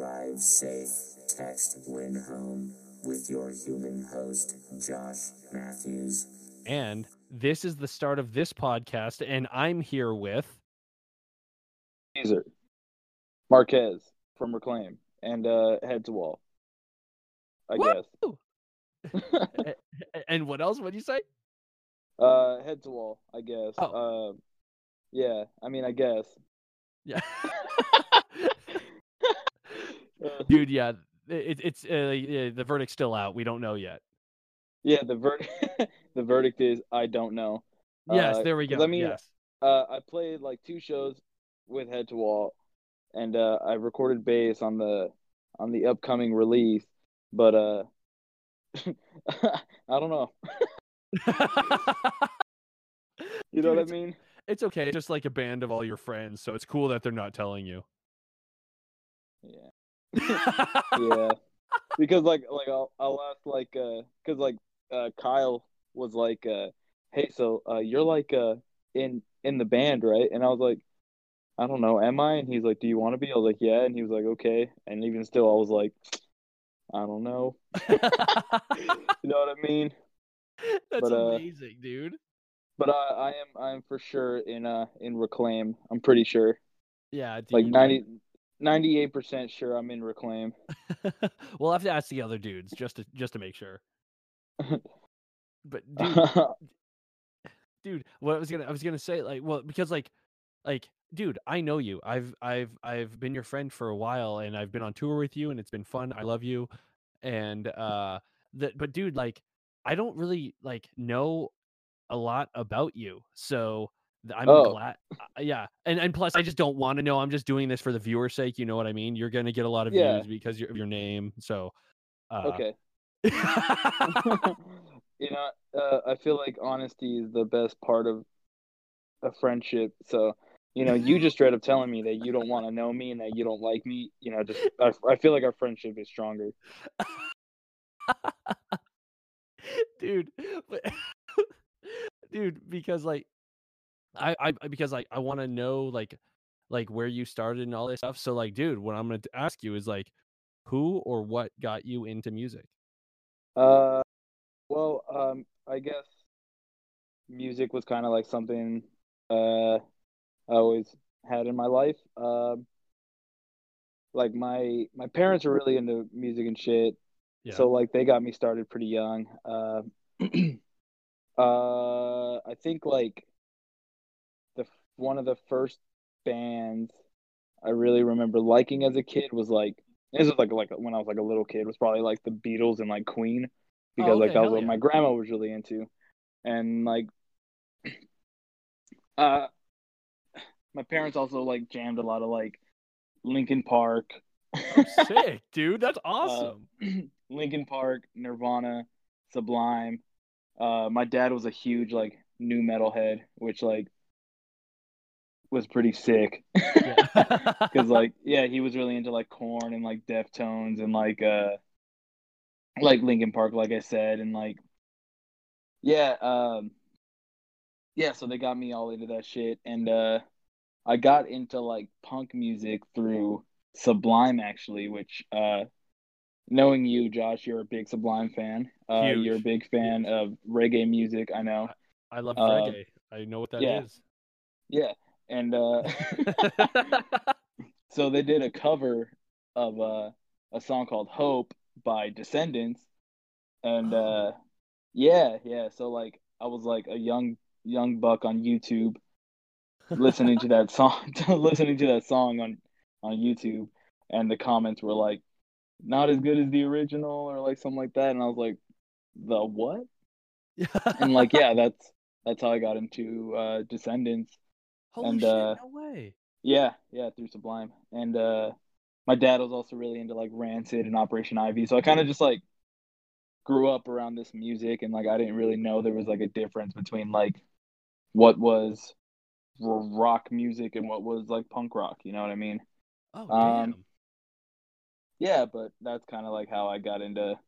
Drive safe. Text win home with your human host, Josh Matthews. And this is the start of this podcast, and I'm here with Caesar, Marquez from Reclaim, and uh, Head to Wall. I Woo! guess. And what else? What do you say? uh, Head to Wall. I guess. Oh. Uh, yeah. I mean, I guess. Yeah, dude. Yeah, it, it's uh, yeah, the verdict's still out. We don't know yet. yeah. The verdict. the verdict is I don't know. Yes, Uh, there we go. Let me. yes. Uh, I played like two shows with Head to Wall, and uh, I recorded bass on the on the upcoming release, but uh, I don't know. You know Dude, what I mean? It's okay. It's just like a band of all your friends, so it's cool that they're not telling you. Yeah. Yeah. Because like like I'll, I'll ask like uh because like uh kyle was like uh hey so uh you're like uh in in the band right? And i was like i don't know. Am i? And he's like do you want to be? I was like yeah. And he was like okay. And even still i was like i don't know. You know what i mean? That's But, uh, amazing, dude. but i i am i am for sure in uh in reclaim i'm pretty sure. Yeah, like dude. 90 98% sure i'm in reclaim we'll have to ask the other dudes just to just to make sure. But dude, dude, what I was gonna I was gonna say like well because like like dude, I know you. I've I've I've been your friend for a while and I've been on tour with you and it's been fun. I love you. And uh that but dude, like I don't really like know a lot about you. So I'm Oh. glad uh, yeah. And and plus I just don't want to know. I'm just doing this for the viewer's sake, you know what I mean? You're going to get a lot of Yeah. views because of your name. So uh okay you know, uh, I feel like honesty is the best part of a friendship. So, you know, you just straight up telling me that you don't want to know me and that you don't like me, you know, just I, I feel like our friendship is stronger. dude but- dude because like i i because like i want to know like like where you started and all this stuff so like dude what i'm gonna ask you is like who or what got you into music Uh, well, um, I guess music was kind of like something uh I always had in my life. Um, like my my parents are really into music and shit. yeah So like they got me started pretty young. Uh, uh, I think like one of the first bands I really remember liking as a kid was like this was like like when I was like a little kid was probably like the Beatles and like Queen because Oh, like that was what yeah. my grandma was really into, and like uh, my parents also like jammed a lot of like Linkin Park. sick dude that's awesome Linkin Park, Nirvana, Sublime. Uh, my dad was a huge like nu metal head, which like was pretty sick. yeah Because like yeah, he was really into like Korn and like Deftones and like uh like Linkin Park, like I said, and like yeah, um yeah, so they got me all into that shit, and uh I got into like punk music through Sublime actually, which uh knowing you, Josh, you're a big Sublime fan. Uh Huge, you're a big fan huge. of reggae music, I know. i love uh, reggae i know what that yeah. is Yeah. And uh so they did a cover of uh, a song called Hope by Descendents. And uh yeah, yeah, so like I was like a young young buck on YouTube listening to that song listening to that song on on YouTube and the comments were like not as good as the original or like something like that and I was like the what? And like yeah, that's that's how I got into uh Descendents. Holy and, shit uh, no way Yeah, yeah, through Sublime. And uh my dad was also really into like Rancid and Operation Ivy. So I kind of just like grew up around this music and like I didn't really know there was like a difference between like what was rock music and what was like punk rock, you know what I mean? oh um, damn Yeah, but that's kind of like how I got into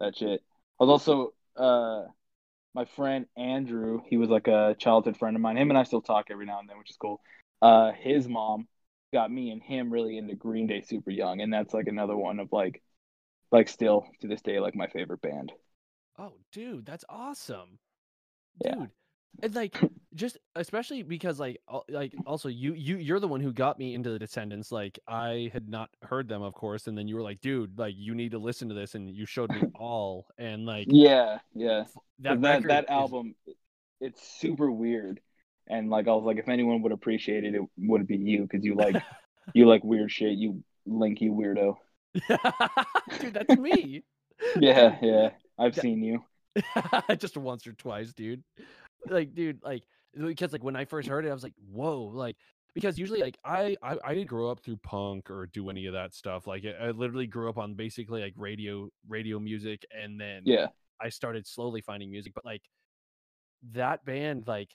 that shit. I was also uh my friend Andrew, he was like a childhood friend of mine. Him and I still talk every now and then, which is cool. Uh his mom got me and him really into Green Day super young, and that's like another one of like, like still to this day like my favorite band. Oh, dude, that's awesome. Yeah. And like just especially because like like also you you you're the one who got me into the Descendents. Like I had not heard them, of course, and then you were like, dude, like you need to listen to this, and you showed me all, and like Yeah, yeah. that that record that is- album, it's super weird, and like I was like, if anyone would appreciate it, it would be you because you like you like weird shit. You linky weirdo. dude, that's me. Yeah, yeah. I've That- seen you. just once or twice, dude. Like, dude, like because like when I first heard it, I was like, whoa, like because usually like I I, I didn't grow up through punk or do any of that stuff. Like I I literally grew up on basically like radio radio music, and then Yeah, I started slowly finding music. But like that band, like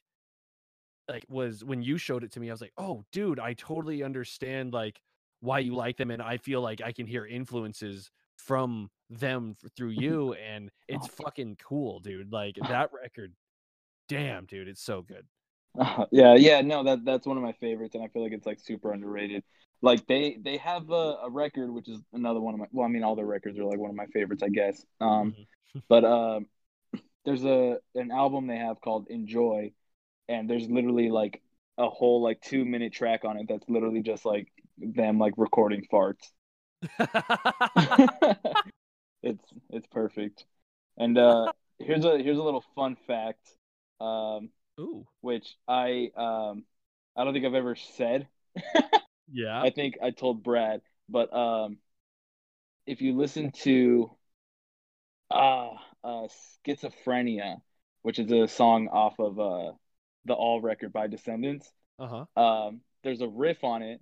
like was when you showed it to me, I was like, oh, dude, I totally understand like why you like them, and I feel like I can hear influences from them through you, and it's oh. fucking cool, dude. Like that record, damn, dude, it's so good. yeah, yeah. No, that that's one of my favorites, and I feel like it's like super underrated. Like they they have a, a record which is another one of my. Well, I mean, all their records are like one of my favorites, I guess. Um, Mhm. but um, there's a an album they have called Enjoy, and there's literally like a whole like two minute track on it that's literally just like them like recording farts. it's it's perfect. And uh here's a here's a little fun fact, um, Ooh, which I um I don't think I've ever said. yeah. I think I told Brad, but um if you listen to uh uh schizophrenia, which is a song off of uh the All record by Descendents, Uh huh. um there's a riff on it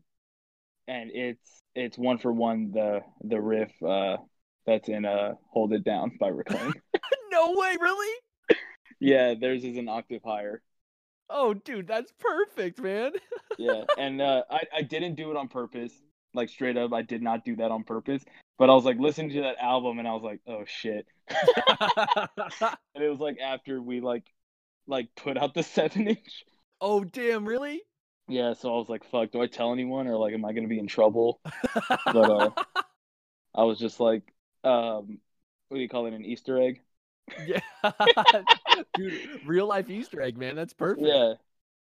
and it's it's one for one the the riff uh that's in uh Hold It Down by Reclaim. no way, really? Yeah, theirs is an octave higher. Oh, dude, that's perfect, man. Yeah, and uh I I didn't do it on purpose. Like straight up, I did not do that on purpose. But I was like listening to that album and I was like, oh shit. And it was like after we like like put out the seven inch. oh, damn, really? Yeah, so I was like, fuck, do I tell anyone or like am I gonna be in trouble? But uh I was just like, um what do you call it, an Easter egg? yeah, dude, real life Easter egg, man. That's perfect. Yeah.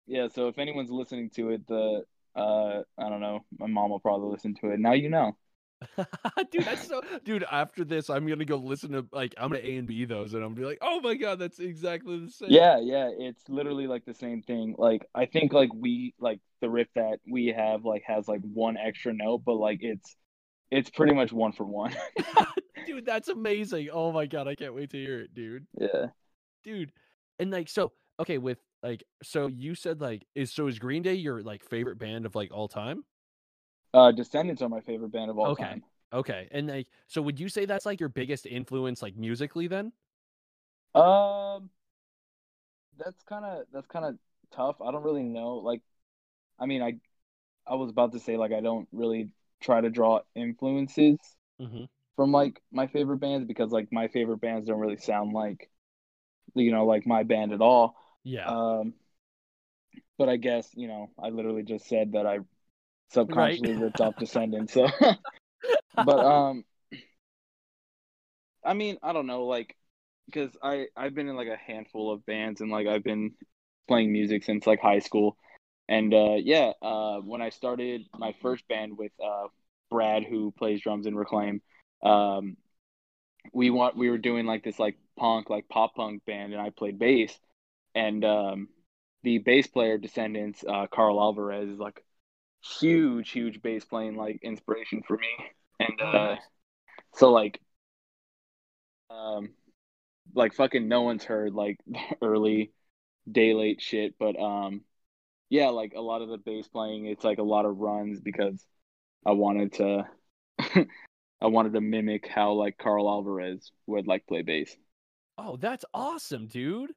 Yeah, so if anyone's listening to it, the uh I don't know, my mom will probably listen to it. Now you know. dude, that's so. Dude, after this, I'm gonna go listen to like I'm gonna A and B those, and I'm gonna be like, oh my god, that's exactly the same. Yeah, yeah, it's literally like the same thing. Like I think like we like the riff that we have like has like one extra note, but like it's it's pretty much one for one. dude, that's amazing. Oh my god, I can't wait to hear it, dude. yeah. Dude, and like so, okay, with like so you said like is so is Green Day your like favorite band of like all time? Uh Descendents are my favorite band of all Okay. time. Okay, and like so would you say that's like your biggest influence like musically then? Um that's kind of that's kind of tough. I don't really know. Like I mean, I I was about to say like I don't really try to draw influences Mm-hmm. from like my favorite bands because like my favorite bands don't really sound like you know like my band at all. Yeah. Um, but I guess you know I literally just said that I subconsciously ripped off Descendents. So, but um, I mean I don't know like because I I've been in like a handful of bands and like I've been playing music since like high school, and uh, yeah, uh, when I started my first band with uh, Brad who plays drums in Reclaim, um, we want we were doing like this like punk like pop punk band and I played bass. And um the bass player Descendents uh Karl Alvarez is like huge huge bass playing like inspiration for me. And uh so like um like fucking no one's heard like early day late shit. But um yeah like a lot of the bass playing it's like a lot of runs because I wanted to I wanted to mimic how like Karl Alvarez would like play bass. Oh, that's awesome, dude.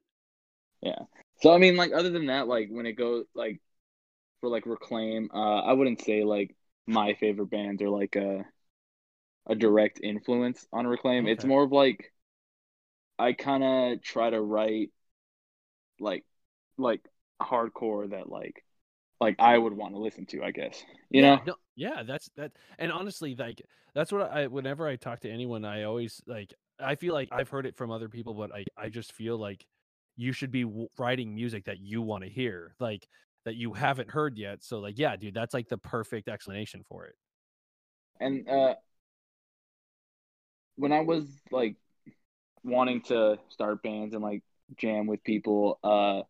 Yeah. So I mean like other than that like when it goes like for like Reclaim uh I wouldn't say like my favorite bands are like a a direct influence on Reclaim. It's more of like I kind of try to write like like hardcore that like like I would want to listen to, I guess. You yeah, know? no, yeah, that's that. And honestly, like that's what I. Whenever I talk to anyone, I always like. I feel like I've heard it from other people, but I I just feel like you should be w- writing music that you want to hear, like that you haven't heard yet. So like, yeah, dude, that's like the perfect explanation for it. And uh when I was like wanting to start bands and like jam with people, uh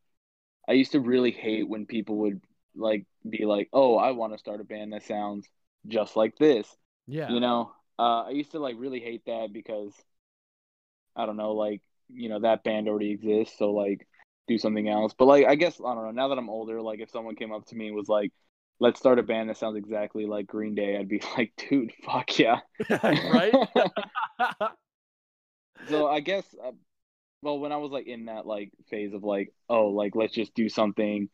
I used to really hate when people would like be like, "Oh, I want to start a band that sounds just like this." Yeah, You know, uh I used to like really hate that because I don't know, like, you know, that band already exists, so like do something else. But like I guess I don't know, now that I'm older, like if someone came up to me and was like, "Let's start a band that sounds exactly like Green Day," I'd be like, "Dude, fuck yeah." right. so I guess uh, well when I was like in that like phase of like oh like let's just do something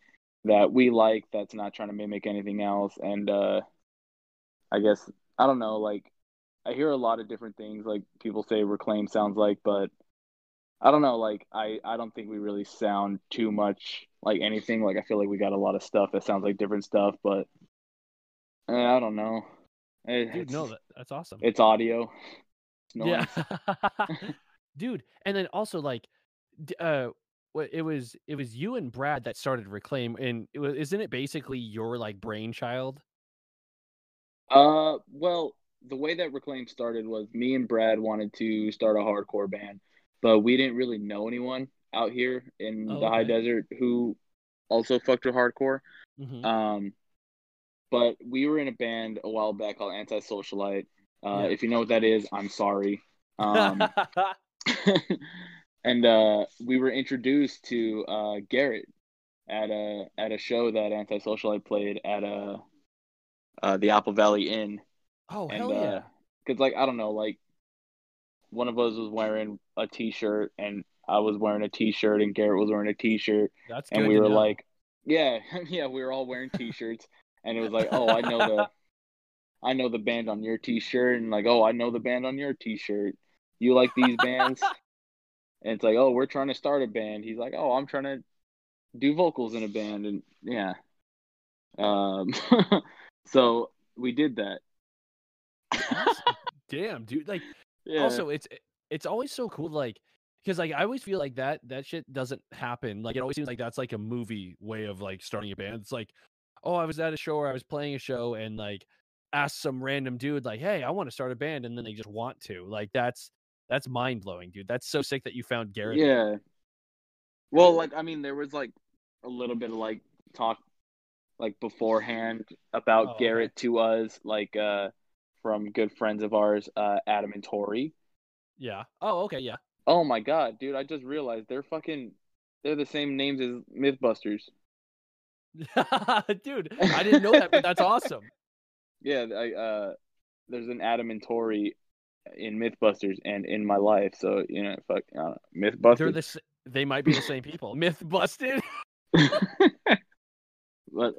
that we like that's not trying to mimic anything else. And uh I guess I don't know like I hear a lot of different things like people say reclaim sounds like but I don't know like I I don't think we really sound too much like anything. Like I feel like we got a lot of stuff that sounds like different stuff but eh, I don't know. It- dude, it's, no, that, that's awesome. it's audio. It's yeah, dude. And then also like, uh, it was it was you and Brad that started Reclaim, and it was isn't it basically your like brainchild? Uh, well, the way that Reclaim started was me and Brad wanted to start a hardcore band, but we didn't really know anyone out here in Oh, the high desert who also fucked with hardcore. Mhm. Um, but we were in a band a while back called Anti Socialite. Uh, Yeah. if you know what that is, I'm sorry. Um, and uh, we were introduced to uh, Garrett at a at a show that Anti Socialite played at a uh, the Apple Valley Inn. oh and hell yeah! because like I don't know, like one of us was wearing a T-shirt and I was wearing a T-shirt and Garrett was wearing a T-shirt That's and we were know. like, yeah, yeah, we were all wearing T-shirts and it was like, oh, I know the, I know the band on your T-shirt and like, oh, I know the band on your T-shirt. You like these bands? and it's like, oh, we're trying to start a band. He's like, oh, I'm trying to do vocals in a band and yeah. Um, so we did that. Damn, dude. Like Yeah. also it's it's always so cool like because like I always feel like that that shit doesn't happen. Like it always seems like that's like a movie way of like starting a band. It's like, oh, I was at a show or I was playing a show and like asked some random dude like, hey, I want to start a band, and then they just want to. Like that's that's mind blowing, dude. That's so sick that you found Garrett. Yeah. Well, like I mean, there was like a little bit of like talk like beforehand about Oh, okay. Garrett to us, like uh from good friends of ours, uh Adam and Tori. Yeah. Oh, okay, yeah. Oh my god, dude, I just realized they're fucking they're the same names as Mythbusters. dude, I didn't know that, but that's awesome. Yeah, I uh there's an Adam and Tori in Mythbusters and in my life, so you know, fuck uh, They're Mythbusters. the they might be the same people. Myth busted. but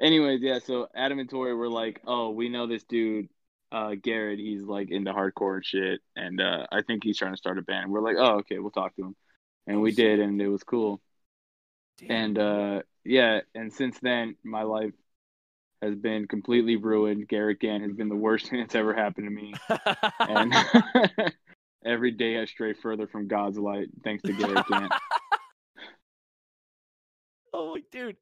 anyways, yeah, so Adam and Tori were like, Oh, we know this dude, uh, Garrett, he's like into hardcore and shit, and uh I think he's trying to start a band. We're like, Oh, okay, we'll talk to him. And we did and it was cool. Damn. And uh yeah, and since then my life has been completely ruined. Garrett Gann has been the worst thing that's ever happened to me. And every day I stray further from God's light thanks to Garrett Gann. oh, dude.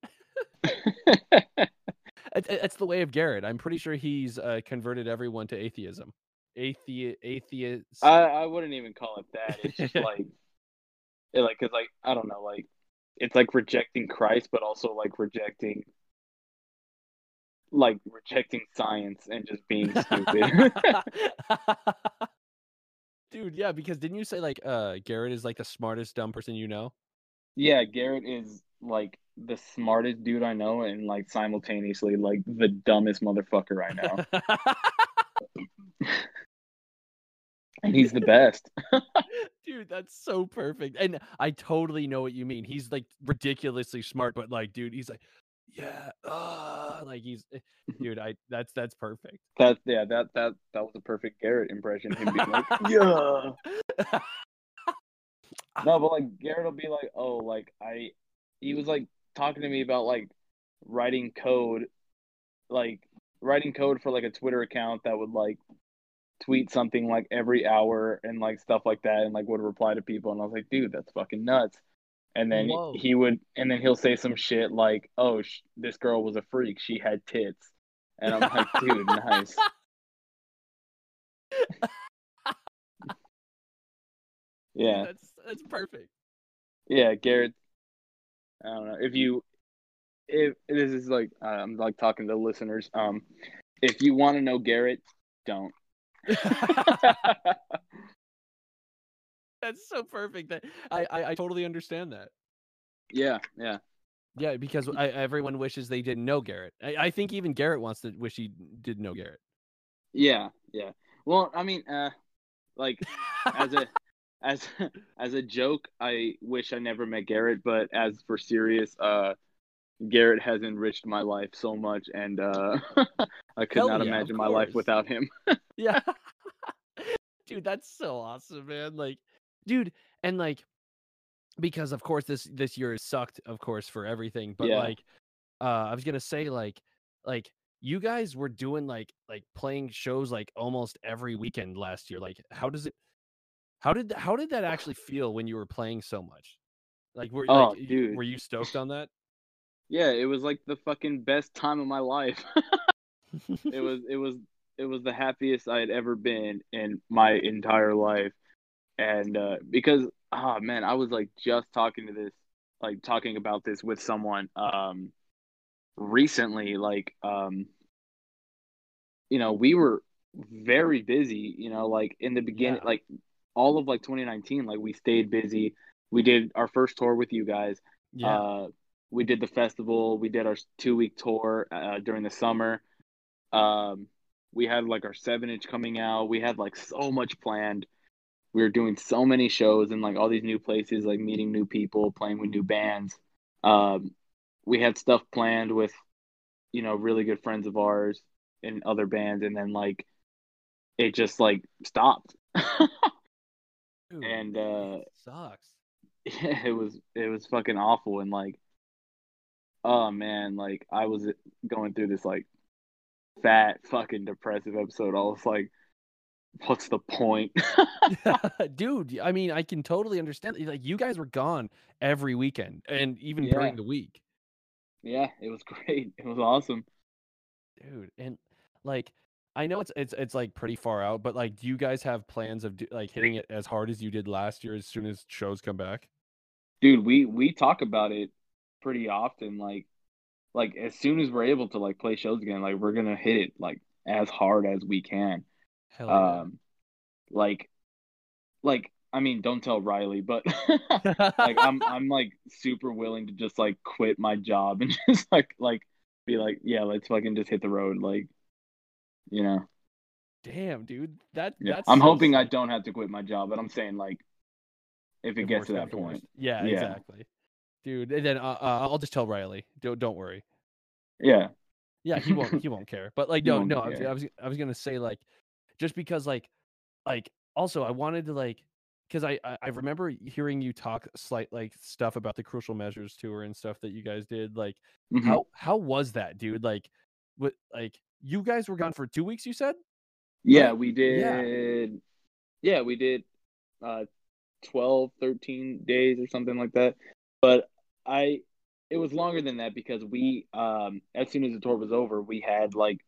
It's, it's the way of Garrett. I'm pretty sure he's uh, converted everyone to atheism. Athe atheist. I, I wouldn't even call it that. It's just like, it like, cause like I don't know, like it's like rejecting Christ, but also like rejecting, like rejecting science and just being stupid. dude, yeah, because didn't you say like uh Garrett is like the smartest dumb person you know? yeah, Garrett is like the smartest dude I know, and like simultaneously like the dumbest motherfucker I know, and he's the best. dude, that's so perfect. And I totally know what you mean. He's like ridiculously smart, but like, dude, he's like, yeah, uh, like he's, eh, dude, I that's that's perfect. That yeah, that that that was a perfect Garrett impression. Him being like, yeah. No, but like Garrett will be like, oh, like I, he was like talking to me about like writing code, like writing code for like a Twitter account that would like tweet something like every hour and like stuff like that and like would reply to people and I was like, dude, that's fucking nuts. And then Whoa. he would, and then he'll say some shit like, "Oh, sh- this girl was a freak. She had tits," and I'm like, "Dude, nice." Yeah, That's that's perfect. yeah, Garrett. I don't know if you, if this is like uh, I'm like talking to listeners. Um, if you want to know Garrett, don't. That's so perfect. That I, I I totally understand that. yeah, yeah. Yeah, because I, everyone wishes they didn't know Garrett. I, I think even Garrett wants to wish he did know Garrett. Yeah, yeah. Well, I mean, uh, like as a as as a joke, I wish I never met Garrett, but as for serious, uh, Garrett has enriched my life so much, and uh, I could Hell not yeah, imagine my life without him. yeah, dude, that's so awesome, man. Like, dude, and like, because of course this this year has sucked, of course, for everything. But Yeah. like, uh, I was gonna say like, like you guys were doing like like playing shows like almost every weekend last year. Like, how does it? How did how did that actually feel when you were playing so much? Like, were Oh, like, dude. were you stoked on that? yeah, it was like the fucking best time of my life. it was it was it was the happiest I had ever been in my entire life, and uh, because ah man, I was like just talking to this, like talking about this with someone um recently, like um you know we were very busy, you know, like in the beginning, Yeah. like all of like 2019, like we stayed busy. We did our first tour with you guys. yeah. Uh, we did the festival. We did our two week tour uh, during the summer. Um, we had like our seven inch coming out. We had like so much planned. We were doing so many shows in like all these new places, like meeting new people, playing with new bands. Um, we had stuff planned with, you know, really good friends of ours and other bands, and then like it just like stopped. Dude, and, uh, sucks. yeah, it was it was fucking awful and like oh man, like I was going through this like fat fucking depressive episode. I was like, what's the point? Dude, I mean, I can totally understand. Like, you guys were gone every weekend, and even Yeah. during the week, yeah, it was great. It was awesome. dude. And like, I know it's it's it's like pretty far out, but like, do you guys have plans of do, like hitting it as hard as you did last year as soon as shows come back? Dude, we we talk about it pretty often like like as soon as we're able to like play shows again, like we're to hit it like as hard as we can. Hell yeah. Um like like I mean, don't tell Riley, but like I'm I'm like super willing to just like quit my job and just like like be like, yeah, let's fucking just hit the road. Like, you know. Damn, dude. That Yeah. that's I'm so hoping I don't have to quit my job, but I'm saying like if it If gets to that to worse. point. Yeah, Yeah. exactly. Dude, and then uh, uh, I'll just tell Riley. Don't don't worry. Yeah. Yeah, he won't. he won't care. But like, no, no. I was. I was, I was gonna say like, just because like, like also I wanted to like, because I, I, I remember hearing you talk slight like stuff about the Crucial Measures tour and stuff that you guys did. Like, Mhm. how how was that, dude? Like, what like you guys were gone for two weeks? You said. Yeah, we Yeah. did Yeah, we did uh 12, 13 days or something like that. But I it was longer than that because we um as soon as the tour was over, we had like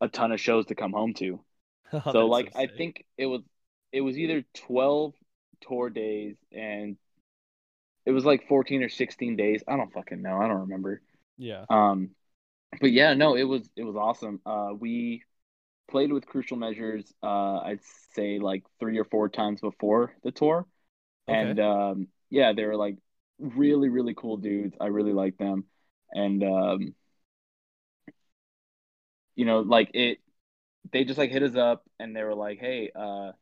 a ton of shows to come home to. Oh, so like I think it was it was either 12 tour days and it was like 14 or 16 days. I don't fucking know. I don't remember. Yeah. Um but yeah, no, it was it was awesome. Uh we played with Crucial Measures uh I'd say like 3 or 4 times before the tour. Okay. And um yeah, they were like really really cool dudes. I really like them. And um you know, like it they just like hit us up and they were like, "Hey, uh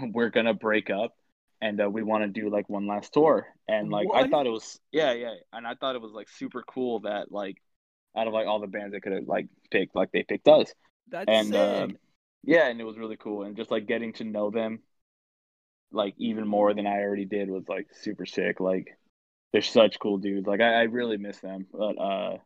we're to break up and uh, we want to do like one last tour." And like I thought it was yeah, yeah, and I thought it was like super cool that like out of like all the bands they could have like picked, like they picked us. That's and sick. um, yeah, and it was really cool and just like getting to know them like even more than I already did was like super sick. Like they're such cool dudes. Like I, I really miss them. But uh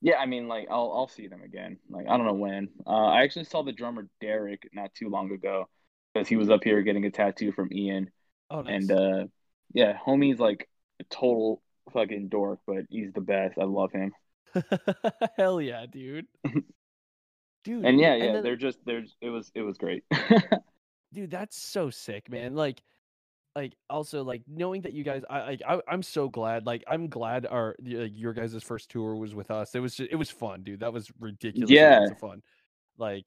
yeah, I mean like I'll I'll see them again. Like I don't know when. Uh I actually saw the drummer Derek not too long ago because he was up here getting a tattoo from Ian. Oh, nice. And uh yeah, homie's like a total fucking dork, but he's the best. I love him. Hell yeah, dude. dude. And yeah, yeah, then- they're just they're it was it was great. dude, that's so sick, man. Like, like also like knowing that you guys, I like, I, I'm so glad. Like, I'm glad our like, your guys' first tour was with us. It was just, it was fun, dude. That was ridiculous. Yeah. of fun. Like,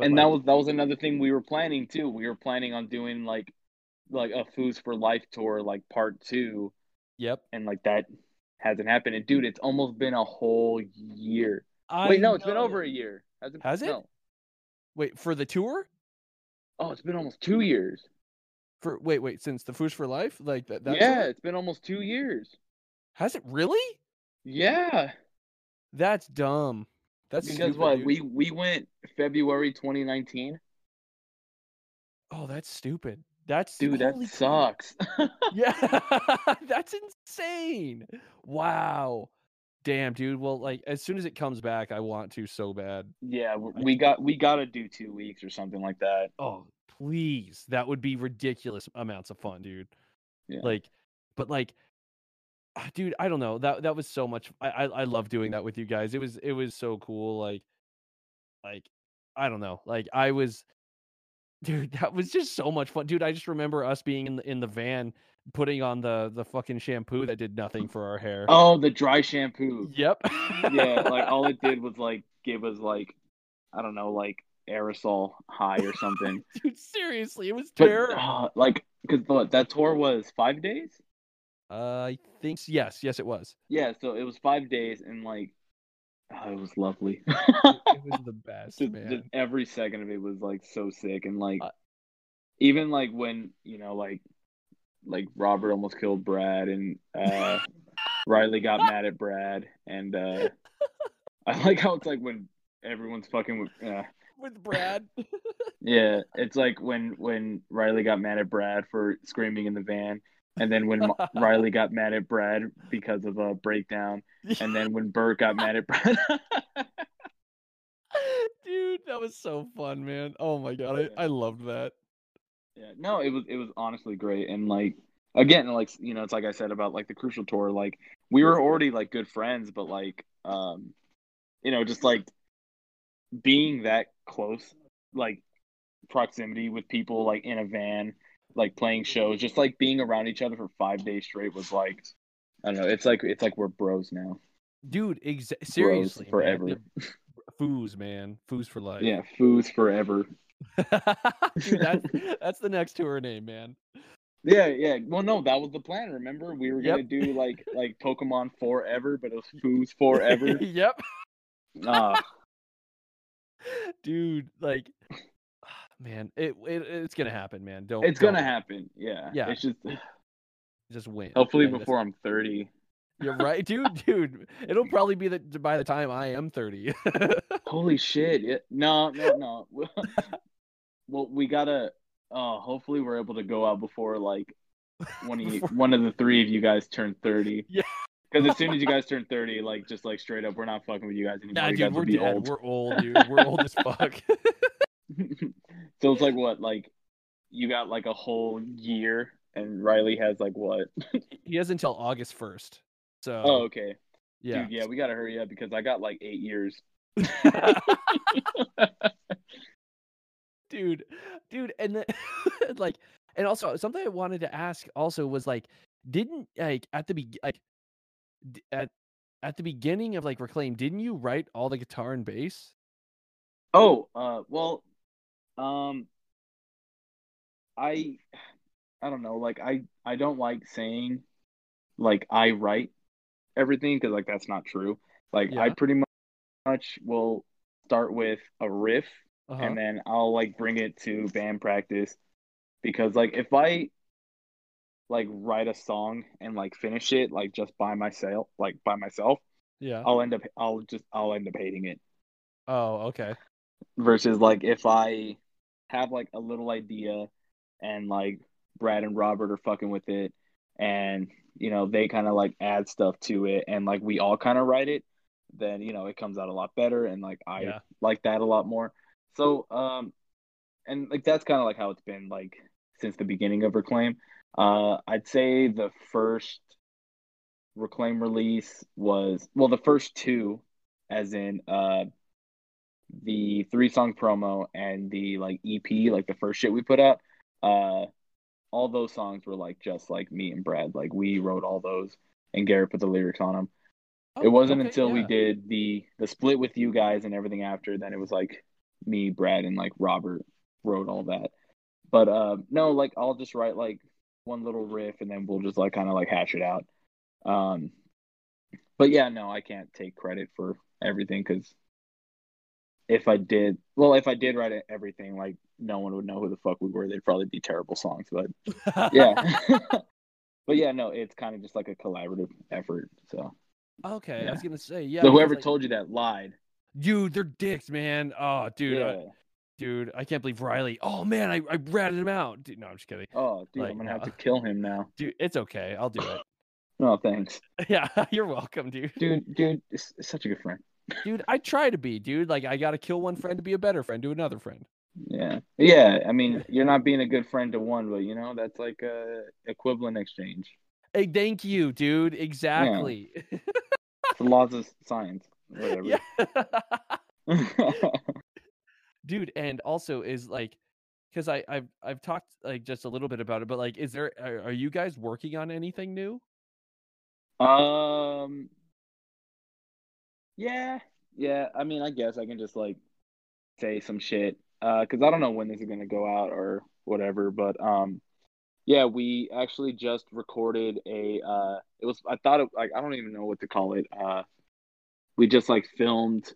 and that was that was another thing we were planning too. We were planning on doing like like a Foos for Life tour, like part two, yep. and like that hasn't happened. And dude, it's almost been a whole year. I Wait, no, it's been over a year. Has it? Has it? No. Wait for the tour. Oh, it's been almost two years. For wait, wait, since the Foos for Life, like that. yeah, tour? it's been almost two years. Has it really? Yeah, That's dumb. That's because stupid, what dude. we we went February 2019. Oh, that's stupid. That's Dude, that sucks. Yeah, that's insane. Wow. Damn, dude. Well, like as soon as it comes back, I want to so bad. yeah, we- we got we got to do two weeks or something like that. Oh, please. That would be ridiculous amounts of fun, dude. Yeah. Like, but like, ah, dude, I don't know. That that was so much. I, I I love doing that with you guys. It was it was so cool. Like, like I don't know. Like I was, dude. That was just so much fun, dude. I just remember us being in the in the van, putting on the the fucking shampoo that did nothing for our hair. Oh, the dry shampoo. Yep. yeah, like all it did was like give us like I don't know, like aerosol high or something. dude. Seriously, it was but terrible. uh, like, because that tour was five days. Uh, I think yes, yes, it was. Yeah, so it was five days, and like, oh, it was lovely. It was the best, just, man. just every second of it was like so sick, and like, Uh, even like when you know, like, like Robert almost killed Brad, and uh, Riley got mad at Brad, and uh, I like how it's like when everyone's fucking with. Uh, With Brad. Yeah, it's like when when Riley got mad at Brad for screaming in the van, and then when Riley got mad at Brad because of a breakdown, and then when Bert got mad at Brad. Dude, that was so fun, man. Oh my god, I, I loved that. yeah, no, it was it was honestly great, and like again, like you know, it's like I said about like the Crucial tour, like we were already like good friends, but like um, you know, just like being that close, like proximity with people, like in a van, like playing shows, just like being around each other for five days straight was like, I don't know, it's like it's like we're bros now, Dude, exa- seriously, man, forever. the- Foos, man. Foos for life. yeah, foos forever. Dude, that's that's the next tour name, man. Yeah, yeah. Well, no, that was the plan. Remember, we were gonna Yep. do like like Pokemon Forever, but it was Foos Forever. yep. Ah, Dude, like man, it, it it's gonna happen, man. Don't it's gonna happen. Yeah, Yeah. It's just Just win. hopefully before I'm 30. You're right, dude. Dude, it'll probably be the by the time I am thirty. Holy shit! Yeah. No, no, no. well, we gotta. Uh, hopefully, we're able to go out before like one of you, one of the three of you guys turn 30. Yeah. Because as soon as you guys turn 30, like just like straight up, we're not fucking with you guys anymore. nah, you dude, guys we're dead. old. We're old, dude. We're old as fuck. so it's like what, like you got like a whole year, and Riley has like what? he has until August first. So Oh, okay. yeah. Dude, yeah, we gotta hurry up because I got like eight years. dude, dude, and the, like, and also something I wanted to ask also was like, didn't like at the be like d- at at the beginning of like Reclaim, didn't you write all the guitar and bass? Oh, uh, well, um, I, I don't know. Like, I, I don't like saying, like, I write everything because, like, that's not true. Like, I pretty much will start with a riff Uh-huh. and then I'll like bring it to band practice because, like, if I like write a song and like finish it like just by myself, like by myself, yeah. I'll end up, I'll just, I'll end up hating it. Oh, okay. versus like if I have like a little idea and like Brad and Robert are fucking with it and you know they kind of like add stuff to it, and like we all kind of write it, then you know it comes out a lot better, and like I Yeah. like that a lot more. So um, and like that's kind of like how it's been like since the beginning of Reclaim. Uh, I'd say the first Reclaim release was well, the first two, as in uh, the three song promo and the like EP, like the first shit we put out. Uh, all those songs were like just like me and Brad, like we wrote all those, and Garrett put the lyrics on them. it Oh, wasn't okay, until we did the the split with you guys and everything after, then it was like me, Brad, and like Robert wrote all that. But uh, no, like I'll just write like one little riff and then we'll just like kind of like hash it out. Um, but yeah, no, I can't take credit for everything because if I did, well, if I did write everything, like no one would know who the fuck we were. They'd probably be terrible songs. But yeah, but yeah, no, it's kind of just like a collaborative effort. So, okay, I was gonna say yeah. so whoever like, told you that lied. dude, they're dicks, man. Oh, dude, yeah. uh, dude, I can't believe Riley. Oh man, I I ratted him out. Dude, no, I'm just kidding. oh, dude, like, I'm gonna have to kill him now. Dude, it's okay. I'll do it. No, thanks, yeah, you're welcome, dude. dude. Dude, it's, it's such a good friend. Dude, I try to be, dude. Like I gotta kill one friend to be a better friend to another friend. Yeah, yeah. I mean, you're not being a good friend to one, but you know that's like a equivalent exchange. Hey, thank you, dude. Exactly. The laws of science, whatever. yeah. Dude and also is like because i i've i've talked like just a little bit about it but like is there are, are you guys working on anything new Um. Yeah, yeah. I mean, I guess I can just like say some shit, uh, because I don't know when this is gonna go out or whatever. But um, yeah, we actually just recorded a. Uh, it was I thought it like I don't even know what to call it. Uh, we just like filmed,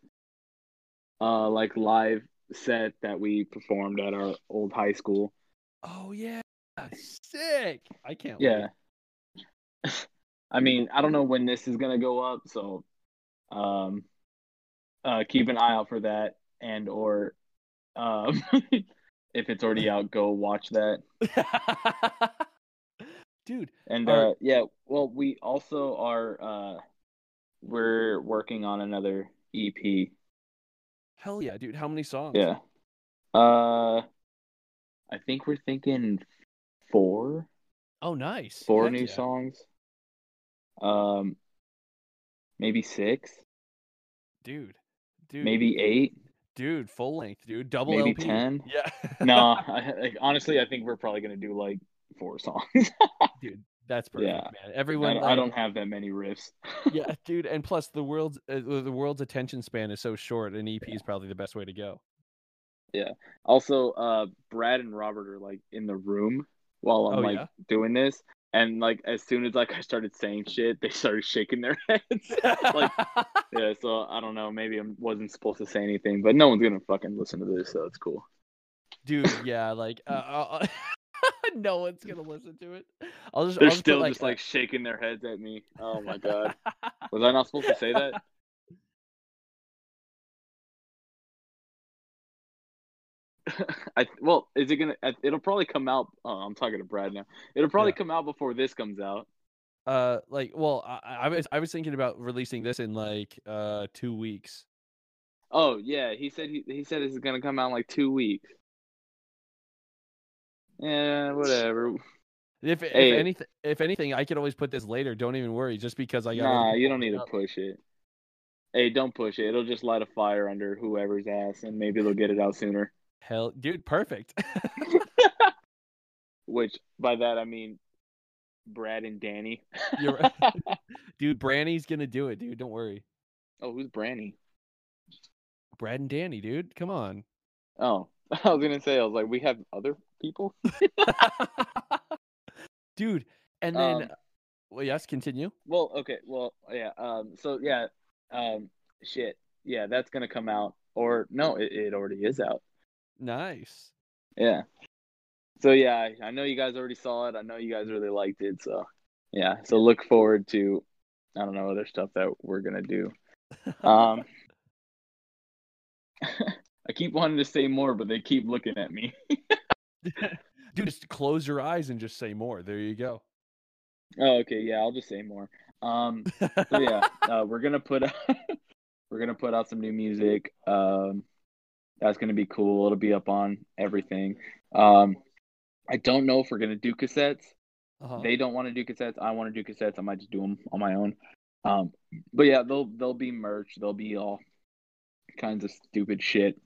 uh, like live set that we performed at our old high school. oh yeah sick i can't Yeah. I mean, I don't know when this is gonna go up, so um uh keep an eye out for that and or um if it's already out, go watch that. dude And Are- uh yeah, well we also are uh we're working on another EP. Hell yeah dude how many songs Yeah. Uh I think we're thinking four, oh nice four Heck new yeah. songs. Um maybe six, dude dude maybe eight. dude full length dude double Maybe LP. 10? yeah no, I, like, honestly, I think we're probably gonna do like four songs. dude that's perfect Yeah. man I, everyone I like- don't have that many riffs. yeah, dude, and plus the world's uh, the world's attention span is so short. An EP is probably the best way to go. Yeah. Also, uh, Brad and Robert are like in the room while I'm Oh, like yeah? doing this, and like as soon as like I started saying shit, they started shaking their heads. like, yeah, so I don't know. Maybe I wasn't supposed to say anything, but no one's gonna fucking listen to this, so it's cool. dude, yeah, like uh, uh, no one's gonna listen to it. I'll just They're I'll just put, still like, just uh, like shaking their heads at me. Oh my god, was I not supposed to say that? I well, is it gonna? It'll probably come out. Oh, I'm talking to Brad now. It'll probably Yeah. come out before this comes out. uh, like, well, I, I was I was thinking about releasing this in like uh two weeks. Oh yeah, he said he he said this is gonna come out in like two weeks. Yeah, whatever. If if Hey. anything, if anything, I can always put this later. Don't even worry, just because I got. Nah, you don't need to push it. Hey, don't push it. It'll just light a fire under whoever's ass, and maybe they'll get it out sooner. Hell, dude, perfect. Which by that I mean Brad and Danny. You're right. dude, Branny's gonna do it, dude. Don't worry. oh, who's Branny? Brad and Danny, dude. Come on. Oh, I was gonna say I was like, we have other people. dude, and then Um, well, yes, continue. Well, okay, well, yeah. Um, so yeah, um, shit, yeah, that's gonna come out, or no, it, it already is out. Nice. Yeah. So yeah, I, I know you guys already saw it. I know you guys really liked it. So yeah, so look forward to, I don't know, other stuff that we're gonna do. Um, I keep wanting to say more, but they keep looking at me. dude, just close your eyes and just say more. There you go. Oh, okay, yeah, I'll just say more. Um, so yeah, uh, we're gonna put we're gonna put out some new music. Um, that's gonna be cool. It'll be up on everything. Um, I don't know if we're gonna do cassettes. Uh-huh. They don't want to do cassettes. I want to do cassettes. I might just do them on my own. Um, but yeah, they'll they'll be merch. They'll be all kinds of stupid shit.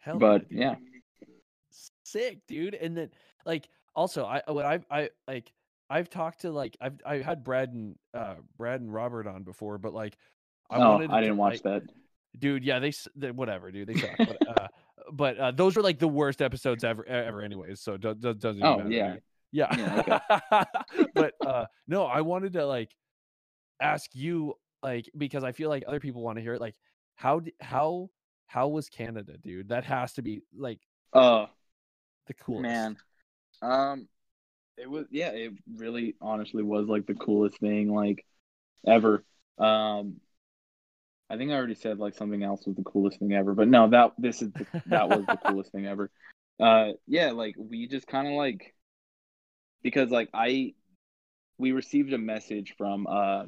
Hell but dude. Sick, dude. And then like also I what I I like I've talked to like I've I had Brad and uh Brad and Robert on before, but like I oh, wanted I didn't watch like, that. dude. Yeah, they, they whatever, dude. They suck. but uh, but uh, those were like the worst episodes ever ever, anyways. So do, do, doesn't. even Oh, matter to yeah. yeah. Yeah, but uh, no, I wanted to like ask you like because I feel like other people want to hear it. Like how how how was Canada, dude? That has to be like Oh the coolest. man, um, it was yeah. It really, honestly, was like the coolest thing like ever. Um, I think I already said like something else was the coolest thing ever, but no, that this is the, that was the coolest thing ever. Uh, yeah, like we just kind of like because like I we received a message from uh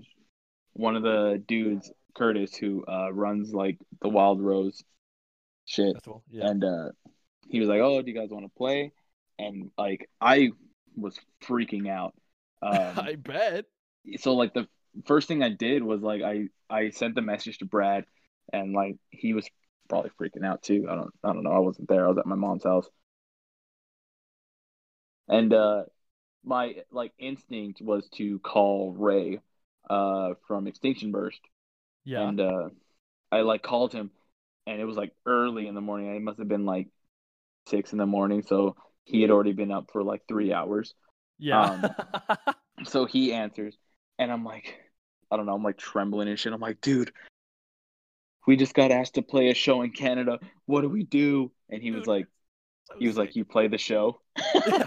one of the dudes, Curtis, who uh runs like the Wild Rose shit, Festival. Yeah. and uh he was like, "Oh, do you guys want to play?" And like I was freaking out. Um, I bet. so like the first thing I did was like I I sent the message to Brad, and like he was probably freaking out too. I don't I don't know. I wasn't there. I was at my mom's house, and uh, my like instinct was to call Ray, uh, from Extinction Burst, Yeah. and uh, I like called him, and it was like early in the morning. It must have been like six in the morning, so he had already been up for like three hours. yeah. Um, so he answers, and I'm like, I don't know, I'm like trembling and shit. I'm like, dude, we just got asked to play a show in Canada. What do we do? And he was like, So he was like, you play the show. really?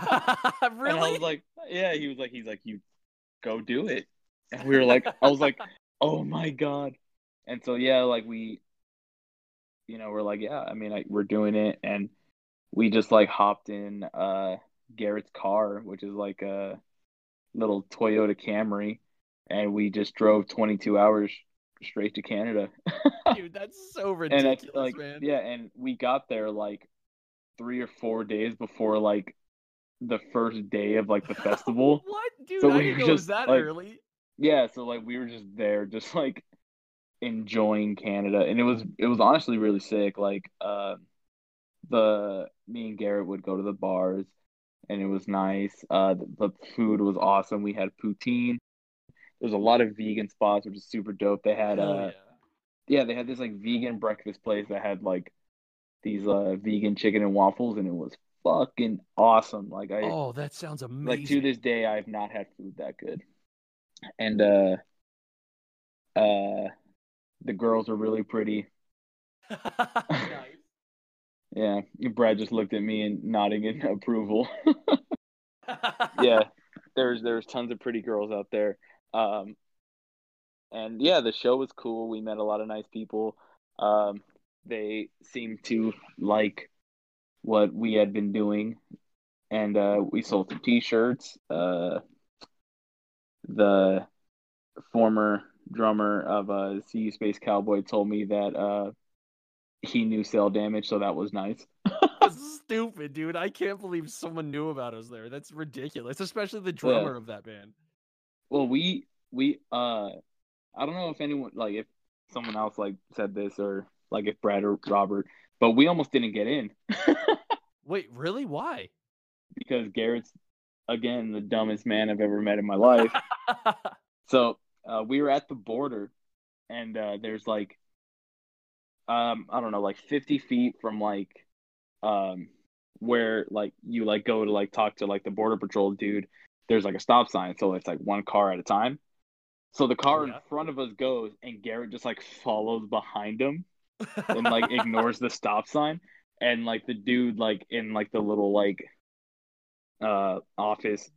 And I was like, yeah. He was like, he's like, you go do it. And we were like, I was like, oh my god. And so yeah, like we, you know, we're like, yeah. I mean, I, we're doing it, and we just like hopped in uh Garrett's car, which is like a little Toyota Camry, and we just drove 22 hours straight to Canada. dude, that's so and ridiculous, it's like, man. yeah, and we got there like three or four days before like the first day of like the festival. what, dude? So I we didn't were know it was just, that like- early. yeah, so like we were just there, just like enjoying Canada, and it was it was honestly really sick. Like, uh, the me and Garrett would go to the bars, and it was nice. Uh, the, the food was awesome. We had poutine. There's a lot of vegan spots, which is super dope. They had Hell uh, yeah. yeah, they had this like vegan breakfast place that had like these uh vegan chicken and waffles, and it was fucking awesome. Like I Oh, that sounds amazing. like to this day I've not had food that good. And uh uh the girls are really pretty. nice. Yeah. Brad just looked at me and nodding in approval. yeah. There's there's tons of pretty girls out there. Um and yeah, the show was cool. We met a lot of nice people. Um they seemed to like what we had been doing and uh we sold some t-shirts. Uh the former drummer of uh SeeYouSpaceCowboy told me that uh he knew cell damage, so that was nice. Stupid, dude. I can't believe someone knew about us there. That's ridiculous, especially the drummer of that band. Well, we we uh I don't know if anyone like if someone else like said this or like if Brad or Robert, but we almost didn't get in Wait, really? Why? because Garrett's again the dumbest man I've ever met in my life. So uh, we were at the border, and uh, there's like, um, I don't know, like 50 feet from like, um, where like you like go to like talk to like the border patrol dude. There's like a stop sign, so it's like one car at a time. So the car Yeah. in front of us goes, and Garrett just like follows behind him and like ignores the stop sign, and like the dude like in like the little like, uh, office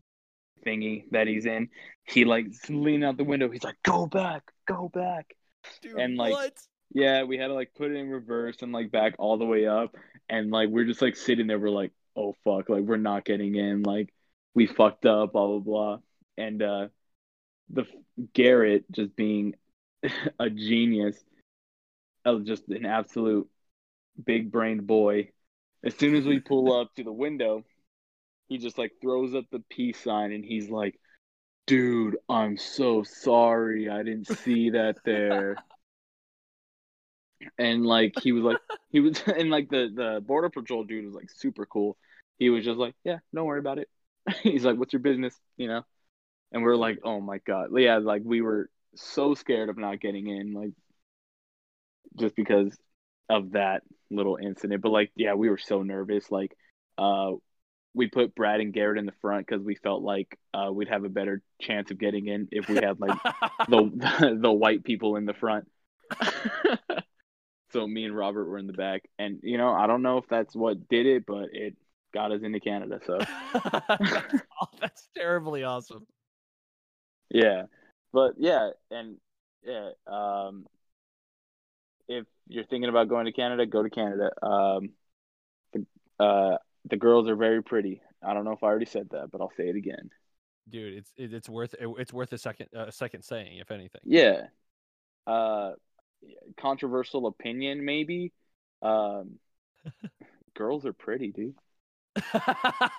thingy that he's in, he like leaning out the window. He's like, "Go back, go back." Dude, and, like, what? Yeah, we had to like put it in reverse and like back all the way up, and like we're just like sitting there. We're like, "Oh fuck!" Like we're not getting in. Like we fucked up. Blah blah blah. And uh, the Garrett just being a genius, just an absolute big brained boy. As soon as we pull up to the window, he just like throws up the peace sign and he's like, "Dude, I'm so sorry. I didn't see that there." and like he was like he was and like the the border patrol dude was like super cool. He was just like, "Yeah, don't worry about it." he's like, "What's your business?" You know. And we're like, "Oh my god." Yeah, like we were so scared of not getting in like just because of that little incident. But like, yeah, we were so nervous. Like, uh, we put Brad and Garrett in the front because we felt like uh, we'd have a better chance of getting in if we had like the, the the white people in the front. So me and Robert were in the back, and you know, I don't know if that's what did it, but it got us into Canada. So that's, oh, that's terribly awesome. Yeah, but yeah, and yeah, um, if you're thinking about going to Canada, go to Canada. Um, the uh, the girls are very pretty. I don't know if I already said that, but I'll say it again. Dude, it's it's worth it's worth a second a second saying, if anything. Yeah. Uh, controversial opinion, maybe. Um, girls are pretty, dude.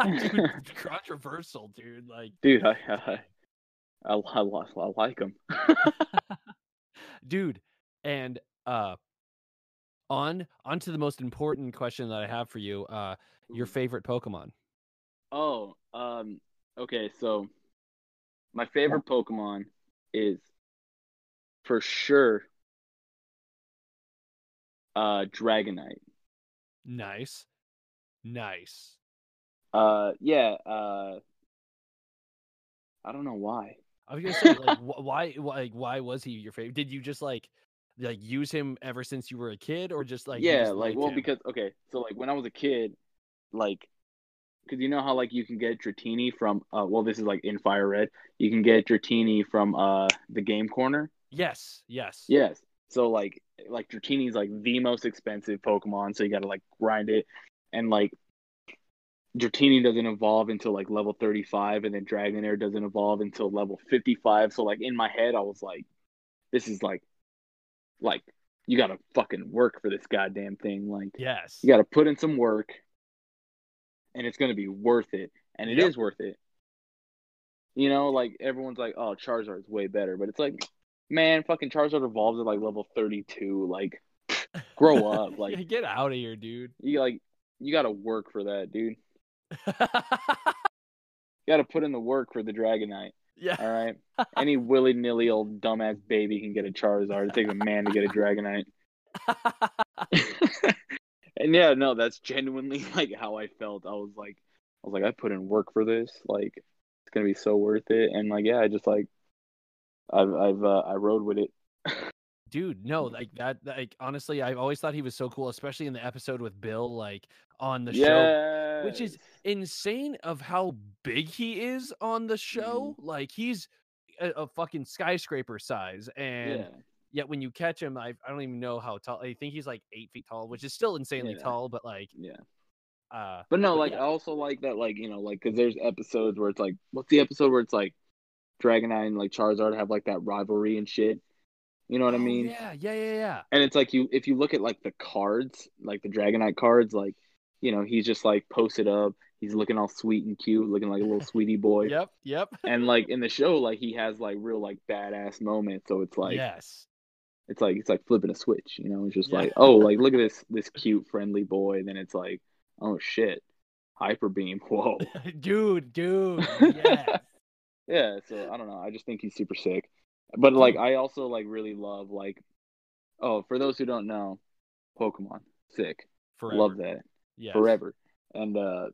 dude, controversial, dude. Like, dude, I, I, I, I, I like them, dude. And uh, on on to the most important question that I have for you. Uh, your favorite Pokemon? Oh, um, okay. So my favorite Pokemon is for sure uh Dragonite. Nice. Nice. Uh yeah, uh I don't know why. I was gonna say like why like why was he your favorite? Did you just like like use him ever since you were a kid or just like yeah just like well him? because okay so like when i was a kid like because you know how like you can get Dratini from uh well this is like in fire red you can get Dratini from uh the game corner yes yes yes so like like Dratini's like the most expensive pokemon so you gotta like grind it and like Dratini doesn't evolve until like level 35 and then Dragonair doesn't evolve until level 55 so like in my head I was like this is like like you gotta fucking work for this goddamn thing. Like yes, you gotta put in some work, and it's gonna be worth it, and it yep. is worth it. You know, like everyone's like, "Oh, Charizard's way better," but it's like, man, fucking Charizard evolves at like level thirty-two. Like, grow up. Like, get out of here, dude. You like, you gotta work for that, dude. you gotta put in the work for the Dragonite. Yeah. All right. Any willy nilly old dumbass baby can get a Charizard. It takes a man to get a Dragonite. and yeah, no, that's genuinely like how I felt. I was like, I was like, I put in work for this. Like, it's gonna be so worth it. And like, yeah, I just like, I've, I've, uh, I rode with it. Dude, no, like that. Like honestly, I've always thought he was so cool, especially in the episode with Bill. Like on the yes. show, which is insane of how big he is on the show. Mm-hmm. Like he's a, a, fucking skyscraper size, and yeah. yet when you catch him, I I don't even know how tall. I think he's like eight feet tall, which is still insanely yeah. tall, but like yeah. Uh, but no, but like yeah. I also like that, like you know, like because there's episodes where it's like, what's the episode where it's like Dragonite and like Charizard have like that rivalry and shit. You know what oh, I mean? Yeah, yeah, yeah, yeah. And it's like you if you look at like the cards, like the Dragonite cards, like you know, he's just like posted up. He's looking all sweet and cute, looking like a little sweetie boy. yep, yep. and like in the show, like he has like real like badass moments. So it's like yes, it's like it's like flipping a switch. You know, it's just yeah. like oh, like look at this this cute friendly boy. And then it's like oh shit, hyper beam. Whoa, dude, dude, yeah. Yeah. So I don't know. I just think he's super sick. But like I also like really love like oh for those who don't know, Pokemon sick. Forever. Love that Yeah. forever. And uh,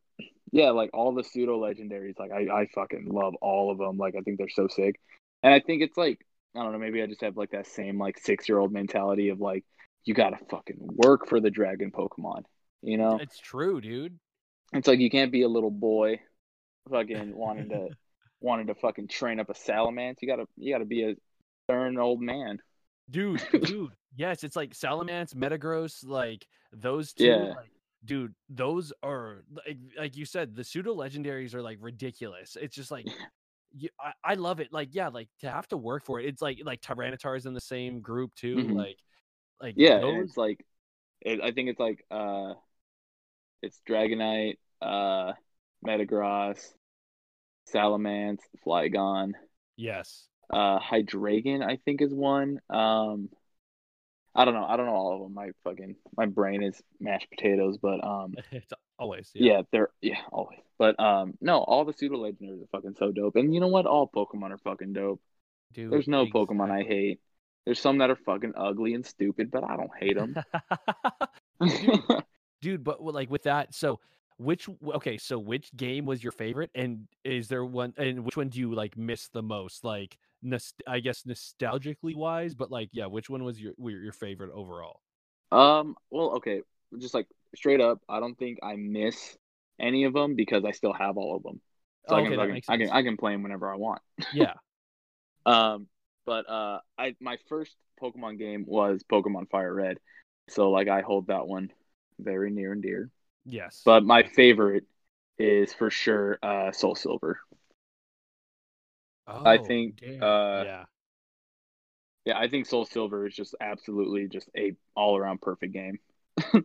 yeah, like all the pseudo legendaries, like I, I fucking love all of them. Like I think they're so sick. And I think it's like I don't know, maybe I just have like that same like six year old mentality of like you gotta fucking work for the dragon Pokemon. You know? It's true, dude. It's like you can't be a little boy fucking wanting to wanting to fucking train up a salamence. You gotta you gotta be a stern old man. Dude, dude. yes, it's like Salamence, Metagross, like those two. Yeah. Like, dude, those are like, like you said, the pseudo legendaries are like ridiculous. It's just like you, I, I love it. Like, yeah, like to have to work for it. It's like like Tyranitar's in the same group too. Mhm. Like, like Yeah, those- it's like, it, I think it's like, uh, it's Dragonite, uh, Metagross, Salamence, Flygon, yes. uh, Hydreigon, I think is one. Um, I don't know. I don't know all of them. My fucking my brain is mashed potatoes, but um, it's always yeah, they're yeah, always. But um, no, all the pseudo legendaries are fucking so dope. And you know what? All Pokemon are fucking dope. Dude, There's no Pokemon I hate. There's some that are fucking ugly and stupid, but I don't hate them. Dude, but like with that, so which okay, so which game was your favorite, and is there one, and which one do you like miss the most? Like, nost- I guess nostalgically wise, but like, yeah, which one was your your favorite overall? um, well, okay, just like straight up, I don't think I miss any of them because I still have all of them. So I okay, can, that I can, I can. I can play them whenever I want. Yeah, Um, but uh, I my first Pokemon game was Pokemon Fire Red, so like I hold that one very near and dear. Yes. But my favorite is for sure uh Soul Silver. I Oh, think, damn. uh, yeah, Yeah, I think Soul Silver is just absolutely just a all around perfect game.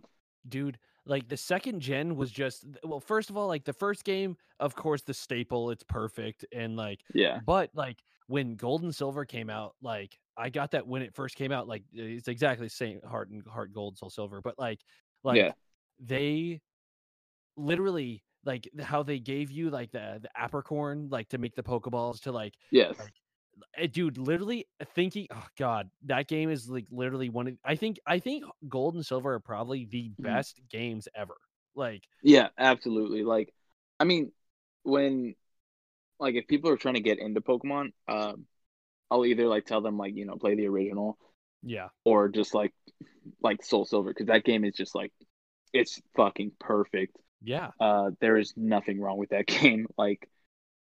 dude. Like the second gen was just well, first of all, like the first game, of course, the staple, it's perfect, and like Yeah, But like when Gold and Silver came out, like I got that when it first came out, like it's exactly the same Heart and Heart Gold, Soul Silver. But like, like Yeah. they literally like how they gave you like the the apricorn like to make the Pokeballs to like, yes, like eh, dude, literally thinking, oh god, that game is like literally one of I think I think Gold and Silver are probably the Mhm. best games ever. Like, yeah, absolutely. Like, I mean, when like if people are trying to get into Pokemon, um, I'll either like tell them like you know play the original yeah, or just like like Soul Silver because that game is just like it's fucking perfect. Yeah, Uh, there is nothing wrong with that game. Like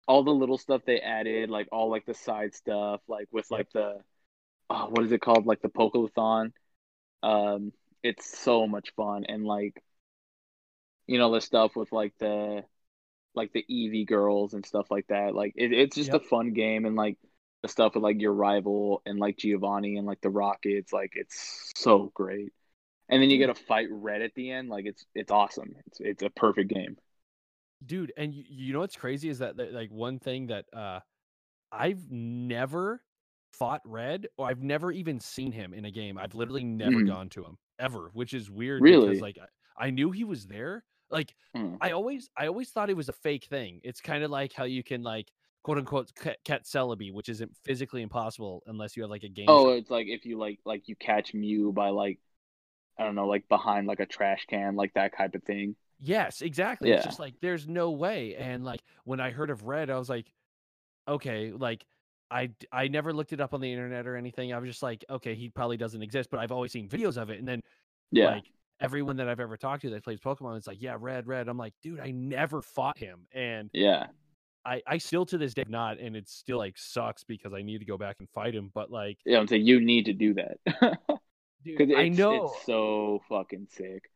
all the little stuff they added, like all like the side stuff, like with like the oh, what is it called, like the Pokelathon. Um, it's so much fun and like you know the stuff with like the like the Eevee girls and stuff like that. Like it, it's just Yep. a fun game and like the stuff with like your rival and like Giovanni and like the Rockets. Like it's so great. And then you get a fight red at the end. Like it's it's awesome. It's it's a perfect game. dude and you, you know what's crazy is that, that like one thing that uh i've never fought red or i've never even seen him in a game i've literally never Mm. gone to him ever which is weird Really? because like I, I knew he was there like Hmm. i always i always thought it was a fake thing it's kind of like how you can like quote unquote ca- catch celebi which isn't physically impossible unless you have like a game Oh, it's like if you like like you catch Mew by like I don't know, like behind like a trash can, like that type of thing. Yes, exactly. It's Yeah. just like there's no way. And like when I heard of Red, I was like, okay, like I I never looked it up on the internet or anything. I was just like, okay, he probably doesn't exist, but I've always seen videos of it. And then Yeah. like everyone that I've ever talked to that plays Pokemon it's like, yeah, Red, Red. I'm like, dude, I never fought him, and yeah. I I still to this day have not, and it still like sucks because I need to go back and fight him. But like, Yeah, I'm saying you need to do that. dude, Because I know. it's so fucking sick.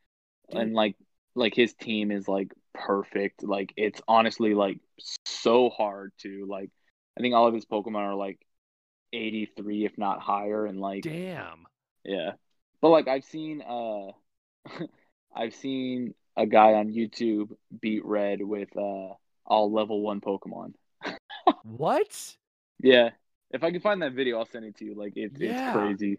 Dude. And like like his team is like perfect. Like it's honestly like so hard to like I think all of his Pokemon are like 83 if not higher and like Damn. yeah. But like I've seen uh I've seen a guy on YouTube beat Red with uh all level 1 Pokemon. What? Yeah. If I can find that video I'll send it to you. Like it's Yeah. it's crazy.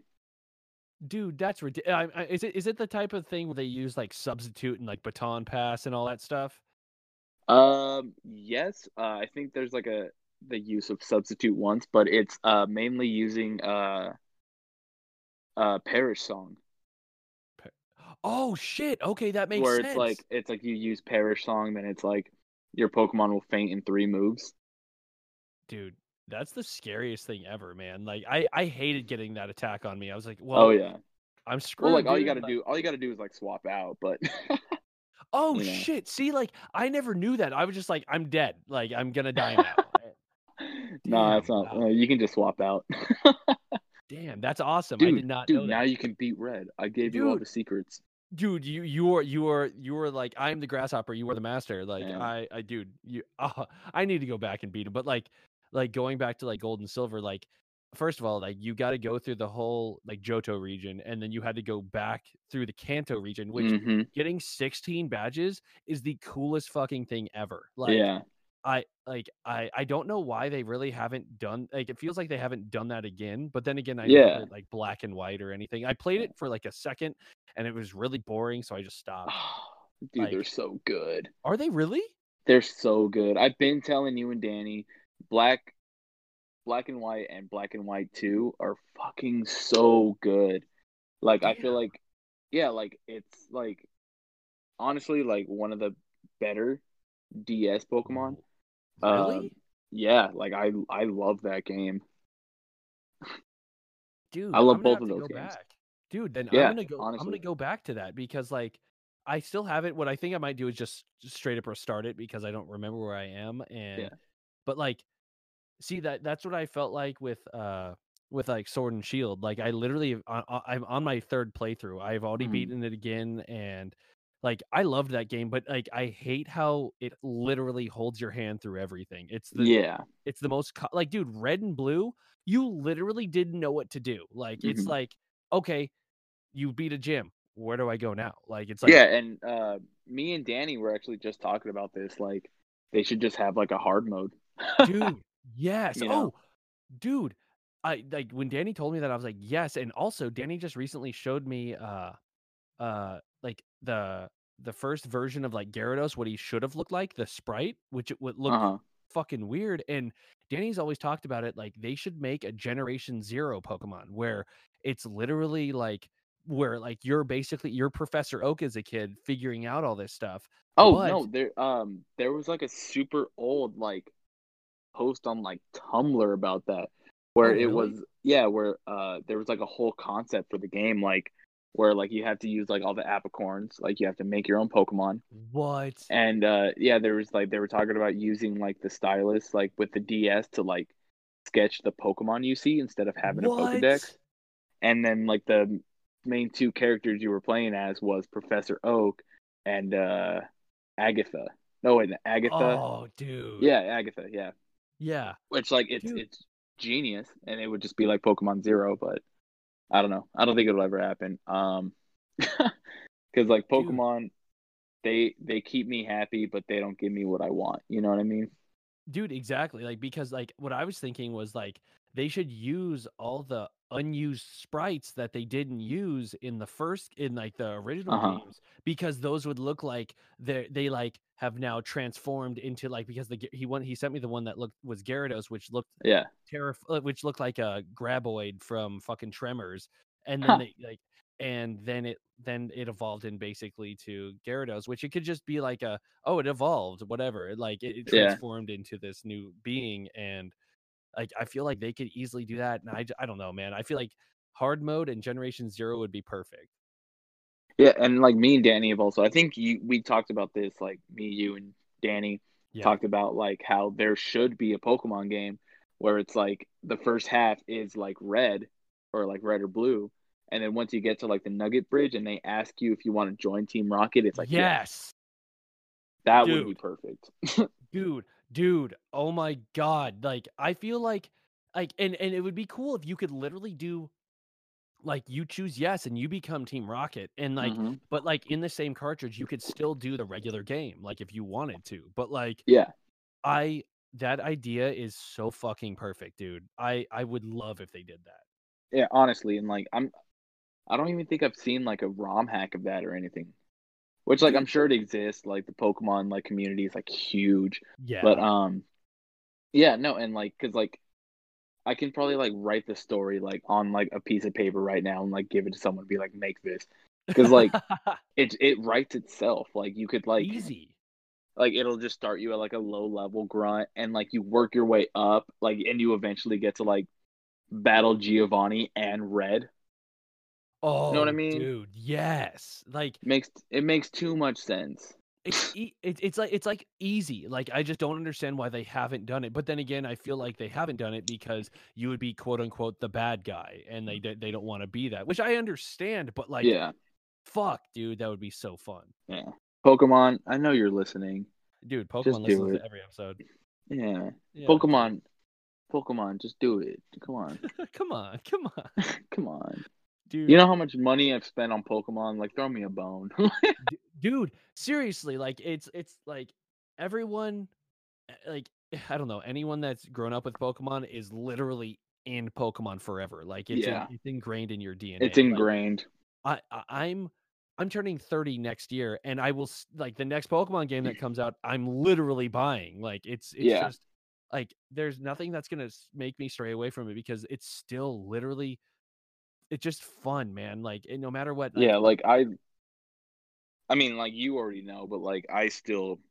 Dude, that's ridiculous. Is it is it the type of thing where they use like substitute and like baton pass and all that stuff? Um, yes, uh, I think there's like a the use of substitute once, but it's uh mainly using uh uh Parish song Oh shit! Okay, that makes where sense. it's like it's like you use Parish song, then it's like your Pokemon will faint in three moves. dude, that's the scariest thing ever, man. Like I I hated getting that attack on me. I was like, well, oh yeah. I'm screwed. Well, like all you got to do, all you got to do is like swap out. But Oh you know. shit! See, like I never knew that. I was just like, I'm dead. Like I'm gonna die now. no, that's not. uh, you can just swap out. Damn, that's awesome. dude, I did not dude, know that. now you can beat Red. I gave you all the secrets. dude you you are you are you are like i'm the grasshopper you are the master like Yeah. i i dude you uh, i need to go back and beat him but like like going back to like gold and silver, like first of all, like you got to go through the whole like Johto region, and then you had to go back through the Kanto region, which Mhm. getting 16 badges is the coolest fucking thing ever. Like yeah. I like I I don't know why they really haven't done like it feels like they haven't done that again. But then again, I Yeah. like black and white or anything. I played it for like a second and it was really boring, so I just stopped. Dude, they're so good. Are they really? They're so good. I've been telling you and Danny, Black Black and White and Black and White 2 are fucking so good. Like I feel like yeah, like it's like honestly like one of the better DS Pokemon. Really? Um, yeah, like I I love that game. Dude, I love I'm both of those games. Back. Dude, then Yeah, I'm gonna go. I'm gonna go back to that because like I still have it. What I think I might do is just, just straight up restart it because I don't remember where I am. And but like, see that that's what I felt like with uh with like Sword and Shield. Like I literally I, I- I'm on my third playthrough. I've already Mhm. beaten it again and. Like I loved that game, but like I hate how it literally holds your hand through everything. It's the Yeah. it's the most co- like, dude, red and blue. You literally didn't know what to do. Like, it's Mhm. like, okay, you beat a gym. Where do I go now? Like, it's like, yeah, and uh me and Danny were actually just talking about this like they should just have like a hard mode. Dude, yes. You know? Oh, dude, I like when Danny told me that I was like, yes. And also, Danny just recently showed me, uh, uh, like the the first version of like Gyarados, what he should have looked like, the sprite, which it would look Uh-huh. fucking weird. And Danny's always talked about it like they should make a Generation Zero Pokemon where it's literally like where like you're basically you're Professor Oak as a kid figuring out all this stuff. Oh But- no, there um there was like a super old like post on like Tumblr about that where Oh, it really? was yeah, where uh there was like a whole concept for the game like where like you have to use like all the apicorns, like you have to make your own Pokemon. What? And uh yeah, there was like they were talking about using like the stylus like with the DS to like sketch the Pokemon you see instead of having a Pokedex. And then like the main two characters you were playing as was Professor Oak and uh Agatha. No wait, Agatha. Oh, dude. Yeah, Agatha, yeah. Yeah. Which like it's Dude. it's genius and it would just be like Pokemon Zero, but I don't know. I don't think it'll ever happen. Um cuz like Dude. Pokemon they they keep me happy but they don't give me what I want. You know what I mean? dude exactly like because like what i was thinking was like they should use all the unused sprites that they didn't use in the first in like the original Uh-huh. games because those would look like they they like have now transformed into like because the he one he sent me the one that looked was Gyarados which looked Yeah. terrif- uh, which looked like a graboid from fucking Tremors, and then Huh. they like, and then it then it evolved in basically to Gyarados, which it could just be like a oh it evolved whatever, it, like it, it Yeah. transformed into this new being, and like I feel like they could easily do that, and I I don't know, man, I feel like hard mode and Generation Zero would be perfect. Yeah, and like me and Danny have also I think you we talked about this like me, you and Danny Yeah, talked about like how there should be a Pokemon game where it's like the first half is like red or like red or blue, and then once you get to like the Nugget Bridge and they ask you if you want to join Team Rocket, it's like yeah, yes, that would be perfect. dude dude oh my god like i feel like like and and it would be cool if you could literally do like you choose yes and you become team rocket and like Mhm. but like in the same cartridge you could still do the regular game like if you wanted to but like Yeah, i that idea is so fucking perfect dude i i would love if they did that yeah, honestly, and like I'm, I don't even think I've seen like a ROM hack of that or anything. Which like I'm sure it exists. Like the Pokemon like community is like huge. yeah But um, yeah, no, and like, cause like, I can probably like write the story like on like a piece of paper right now and like give it to someone, and be like, make this, cause like it it writes itself. Like you could like easy like it'll just start you at like a low level grunt and like you work your way up like and you eventually get to like battle Giovanni and Red. oh you know what I oh, mean? dude yes like Makes it makes too much sense. It's e- it's like it's like easy like i just don't understand why they haven't done it but then again i feel like they haven't done it because you would be quote unquote the bad guy and they mm. they don't want to be that which i understand but like yeah, fuck dude that would be so fun yeah. Pokemon, I know you're listening. dude pokemon do listens to every episode Yeah. yeah. Pokemon, Pokemon, just do it. Come on, come on, come on, come on, dude. You know how much money I've spent on Pokemon? Like, throw me a bone. Dude, seriously, like it's it's like everyone, eh, like I don't know, anyone that's grown up with Pokemon is literally in Pokemon forever. Like it's Yeah. in, it's ingrained in your DNA. it's Like, ingrained. I, I I'm I'm turning 30 next year and I will like the next Pokemon game that comes out I'm literally buying like it's it's Yeah. just like there's nothing that's going to make me stray away from it because it's still literally it's just fun man like no matter what like, yeah, like I I mean, like you already know, but like I still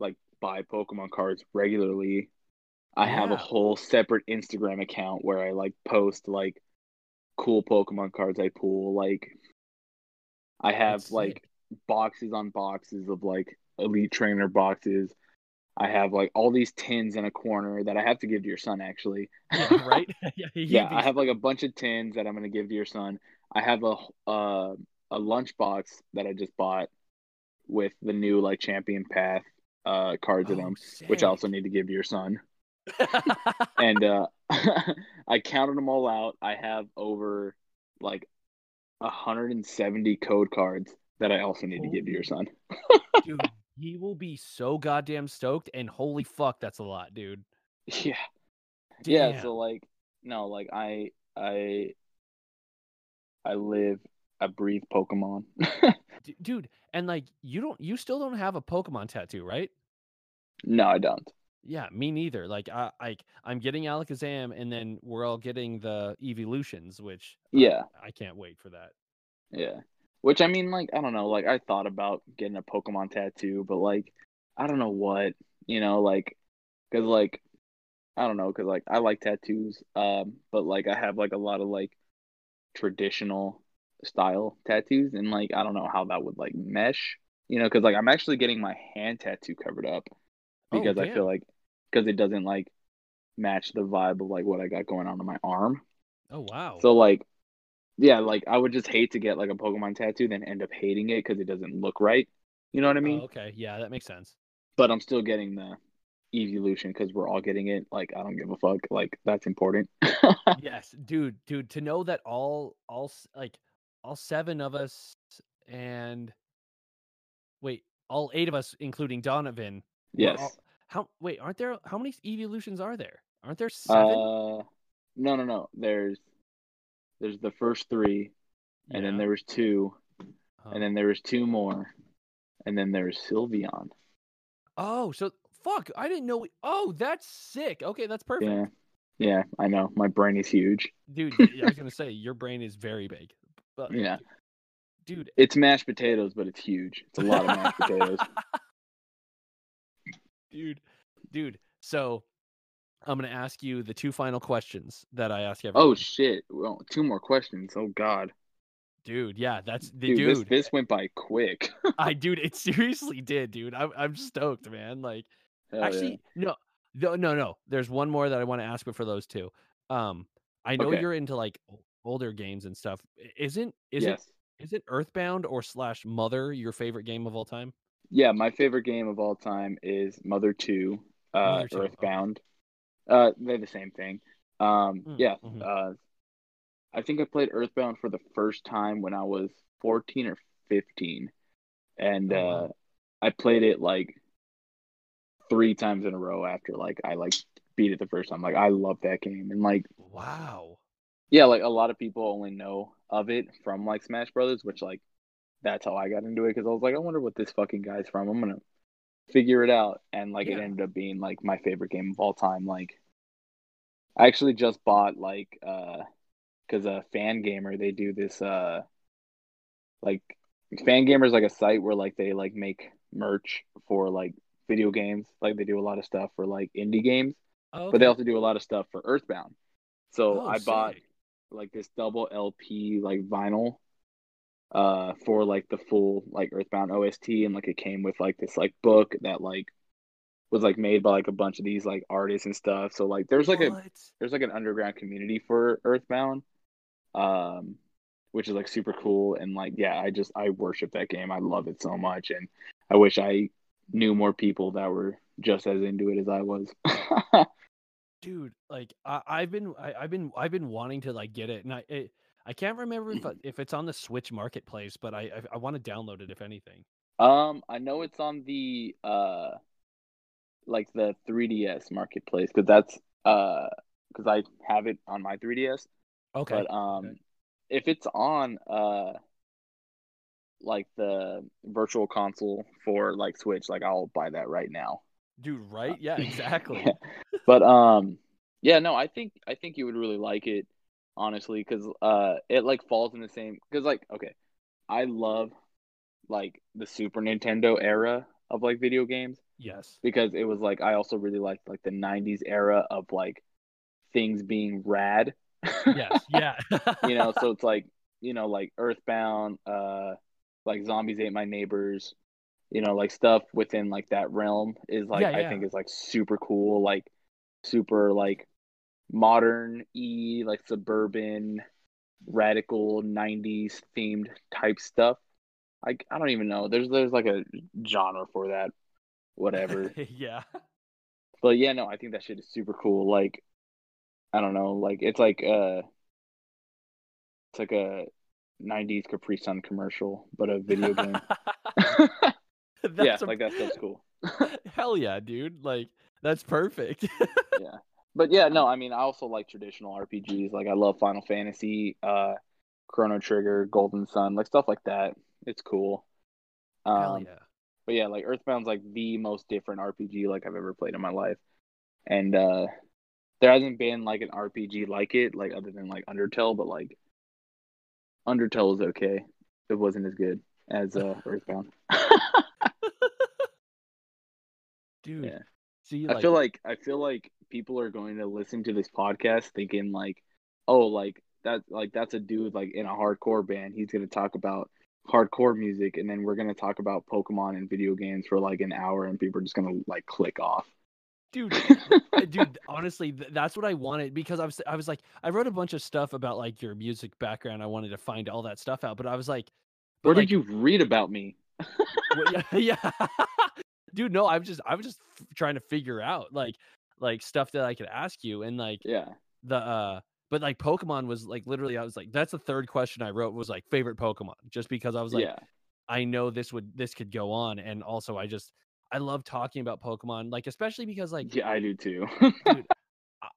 like buy Pokemon cards regularly. I have a whole separate Instagram account where I like post like cool Pokemon cards I pull. Like I have That's like boxes on boxes of like elite trainer boxes. I have like all these tins in a corner that I have to give to your son actually. yeah, right yeah, yeah, I have like a bunch of tins that I'm gonna give to your son. I have a uh, a lunchbox that I just bought with the new like champion path uh cards in Oh, them, which I also need to give to your son. And uh I counted them all out. I have over like 170 code cards that I also need to give to your son. dude he will be so goddamn stoked and holy fuck that's a lot dude Yeah. Yeah, so like no, like I I I live I breathe Pokemon. D- dude and like you don't you still don't have a pokemon tattoo right no, I don't. yeah me neither like i I, i'm getting alakazam and then we're all getting the evolutions which uh, Yeah. i can't wait for that Yeah. Which I mean, like, I don't know, like I thought about getting a Pokemon tattoo, but like, I don't know what, you know, like, cause like, I don't know, cause like I like tattoos, um, but like I have like a lot of like traditional style tattoos, and like I don't know how that would like mesh, you know, cause like I'm actually getting my hand tattoo covered up Oh, because I feel like, cause it doesn't like match the vibe of like what I got going on in my arm. oh wow So like, yeah, like I would just hate to get like a Pokemon tattoo, then end up hating it because it doesn't look right. You know what I mean? oh, okay yeah that makes sense But I'm still getting the evolution because we're all getting it. Like I don't give a fuck. Like that's important. yes dude dude to know that all all s- like all seven of us and wait all eight of us including donovan yes. all- how wait aren't there how many evolutions are there aren't there seven Uh, no, no, no. There's there's the first three, and then there was two, Oh. and then there was two more, and then there's Sylveon. Oh, so fuck! I didn't know. We, oh, that's sick. Okay, that's perfect, Yeah, yeah. I know my brain is huge. dude. I was gonna say your brain is very big, but Yeah. dude. It's mashed potatoes, but it's huge. It's a lot of mashed potatoes. dude, dude. So I'm gonna ask you the two final questions that I ask everyone. Oh shit! Well, two more questions. Oh god, dude, yeah, that's the dude, dude. this this went by quick. I dude, it seriously did, dude. I'm I'm stoked, man. Like, Hell actually, no, no, no, no. There's one more that I want to ask, but for those two, um, I know Okay. you're into like older games and stuff. Isn't yeah. is yes, it is it Earthbound or slash Mother your favorite game of all time? yeah. My favorite game of all time is Mother Two, uh, Mother 2, okay. Earthbound. Uh, they're the same thing. Um, Mm, yeah. mhm. Uh, I think I played Earthbound for the first time when I was 14 or 15, and Oh, uh, wow. I played it like three times in a row after like I like beat it the first time. Like I love that game, and like Wow. yeah, like a lot of people only know of it from like Smash Brothers, which like that's how I got into it because I was like, I wonder what this fucking guy's from. I'm gonna figure it out, and like it ended up being like my favorite game of all time. Like I actually just bought like uh because a Fangamer they do this uh like Fangamers like a site where like they like make merch for like video games. Like they do a lot of stuff for like indie games Oh, but they also do a lot of stuff for earthbound. So Oh, i bought like this double lp like vinyl uh for like the full like earthbound ost and like it came with like this like book that like was like made by like a bunch of these like artists and stuff so like there's like a there's like an underground community for Earthbound, um, which is like super cool. And like, yeah, I just I worship that game. I love it so much, and I wish I knew more people that were just as into it as I was. dude, like I, I've been I, I've been I've been wanting to like get it, and I it, I can't remember if if it's on the Switch Marketplace, but I I, I want to download it if anything. Um, I know it's on the uh, like the 3DS marketplace because that's uh, because I have it on my 3DS. Okay. But um, if it's on uh, like the virtual console for like Switch, like I'll buy that right now. Dude, right? Yeah, exactly. but um, yeah, no, I think I think you would really like it, honestly, because uh, it like falls in the same because like okay, I love like the Super Nintendo era of like video games yes. because it was like I also really liked like the '90s era of like things being rad. Yes. Yeah. you know, so it's like you know like Earthbound, uh, like Zombies Ate My Neighbors, you know, like stuff within like that realm is like Yeah, I think is like super cool, like super like modern e like suburban radical 90s themed type stuff. I I don't even know. There's there's like a genre for that. Whatever. yeah. but yeah, no, I think that shit is super cool. Like I don't know, like it's like uh it's like a 90s Capri Sun commercial, but a video game. yeah, That's a- like that stuff's cool. Hell yeah, dude! Like that's perfect. yeah. But yeah, no, I mean, I also like traditional RPGs. Like I love Final Fantasy, uh, Chrono Trigger, Golden Sun, like stuff like that. It's cool. Um, Hell yeah. But yeah, like Earthbound's like the most different RPG like I've ever played in my life, and uh, there hasn't been like an RPG like it, like other than like Undertale. But like Undertale was okay. It wasn't as good as uh, Earthbound. Dude. Yeah. See, I like, feel like I feel like people are going to listen to this podcast thinking like, oh, like that, like that's a dude like in a hardcore band. He's gonna talk about hardcore music, and then we're gonna talk about Pokemon and video games for like an hour, and people are just gonna like click off. dude, uh, dude. Honestly, th- that's what I wanted because I was, I was like, I wrote a bunch of stuff about like your music background. I wanted to find all that stuff out, but I was like, Where like, did you read about me? Well, yeah, yeah. dude. No, I'm just, i'm just f- trying to figure out like, like stuff that I could ask you, and like Yeah, the, uh, but like Pokemon was like literally, I was like, that's the third question I wrote was like favorite Pokemon, just because I was like, yeah, I know this would, this could go on, and also I just, I love talking about Pokemon, like especially because like yeah. I do too. I-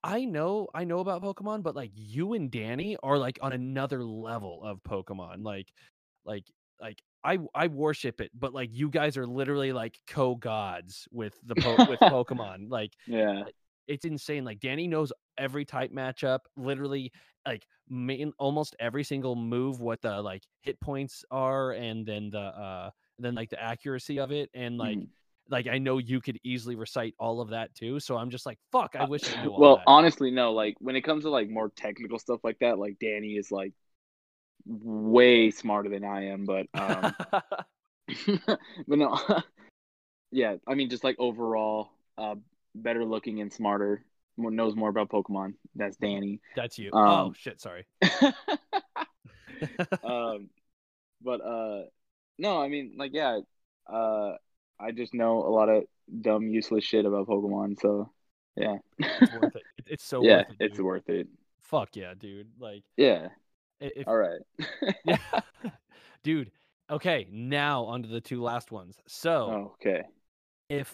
I know I know about Pokemon, but like you and Danny are like on another level of Pokemon. Like like like I I worship it, but like you guys are literally like co-gods with the po- with Pokemon. Like yeah, it's insane. Like Danny knows every type matchup, literally like main almost every single move, what the like hit points are, and then the uh then like the accuracy of it, and like Mhm. like I know you could easily recite all of that too. So I'm just like, fuck, I Uh, wish I knew all well, that. honestly, no. Like when it comes to like more technical stuff like that, like Danny is like way smarter than I am. But um, but no, yeah. I mean, just like overall, uh, better looking and smarter, knows more about Pokemon. That's Danny. That's you. um, oh shit, sorry. um, but uh, no, I mean, like, yeah, uh, I just know a lot of dumb, useless shit about Pokemon. So, yeah, it's worth it. It- It's so yeah, worth it. it's worth it. Fuck yeah, dude. Like Yeah. If All right. yeah. dude. Okay, now onto the two last ones. So okay. if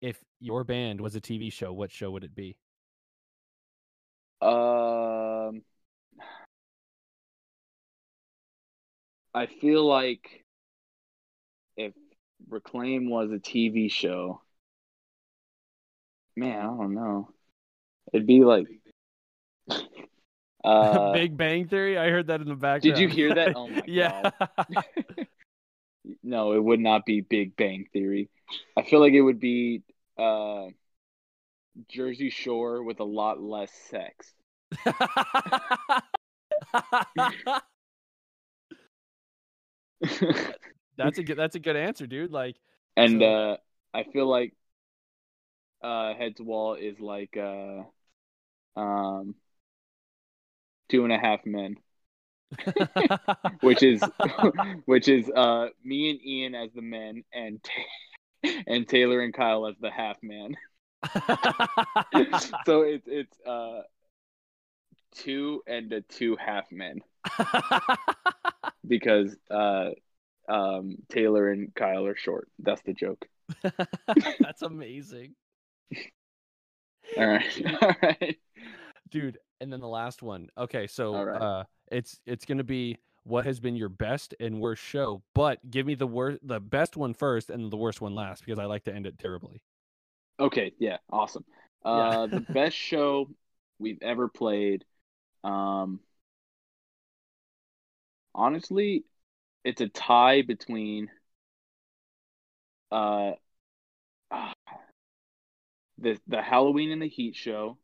if your band was a TV show, what show would it be? Um, I feel like if Reclaim was a TV show, man, I don't know. It'd be like, uh, Big Bang Theory. I heard that in the background. did you hear that? Oh my yeah. no, it would not be Big Bang Theory. I feel like it would be uh, Jersey Shore with a lot less sex. that's a good. That's a good answer, dude. Like, and So- uh, I feel like uh, Heads Wall is like uh, um, Two and a Half Men, which is which is uh, me and Ian as the men, and and Taylor and Kyle as the half man. so it's it's uh two and a two half men because uh um Taylor and Kyle are short. That's the joke. That's amazing. All right. All right. Dude, and then the last one. Okay, so right. uh it's it's going to be what has been your best and worst show, but give me the worst the best one first and the worst one last because I like to end it terribly. Okay, yeah, awesome. Yeah. Uh the best show we've ever played um honestly it's a tie between uh ah, the the Halloween and the Heat show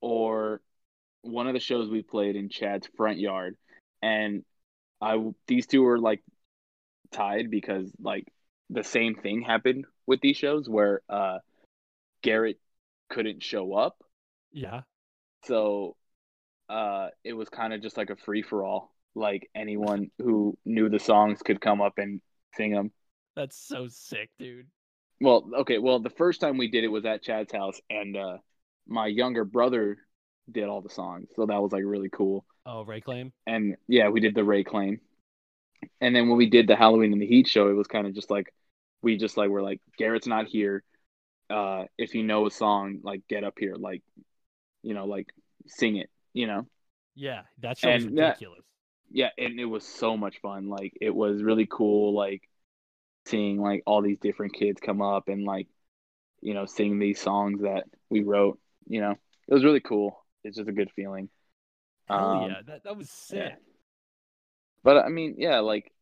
or one of the shows we played in Chad's front yard and I these two were like tied because like the same thing happened with these shows where uh Garrett couldn't show up Yeah. so uh it was kind of just like a free for all like anyone who knew the songs could come up and sing them That's so sick, dude. well okay well the first time we did it was at Chad's house and uh my younger brother did all the songs so that was like really cool. Oh, Ray Claim. and yeah we did the Ray claim and then when we did the Halloween and the Heat show it was kind of just like we just like were like Garrett's not here. Uh if you know a song like get up here. Like you know like sing it you know? Yeah, that show was And that- ridiculous. yeah and it was so much fun. Like it was really cool like seeing like all these different kids come up and like you know sing these songs that we wrote you know it was really cool it's just a good feeling Hell um, yeah, that that was sick. yeah. but i mean yeah like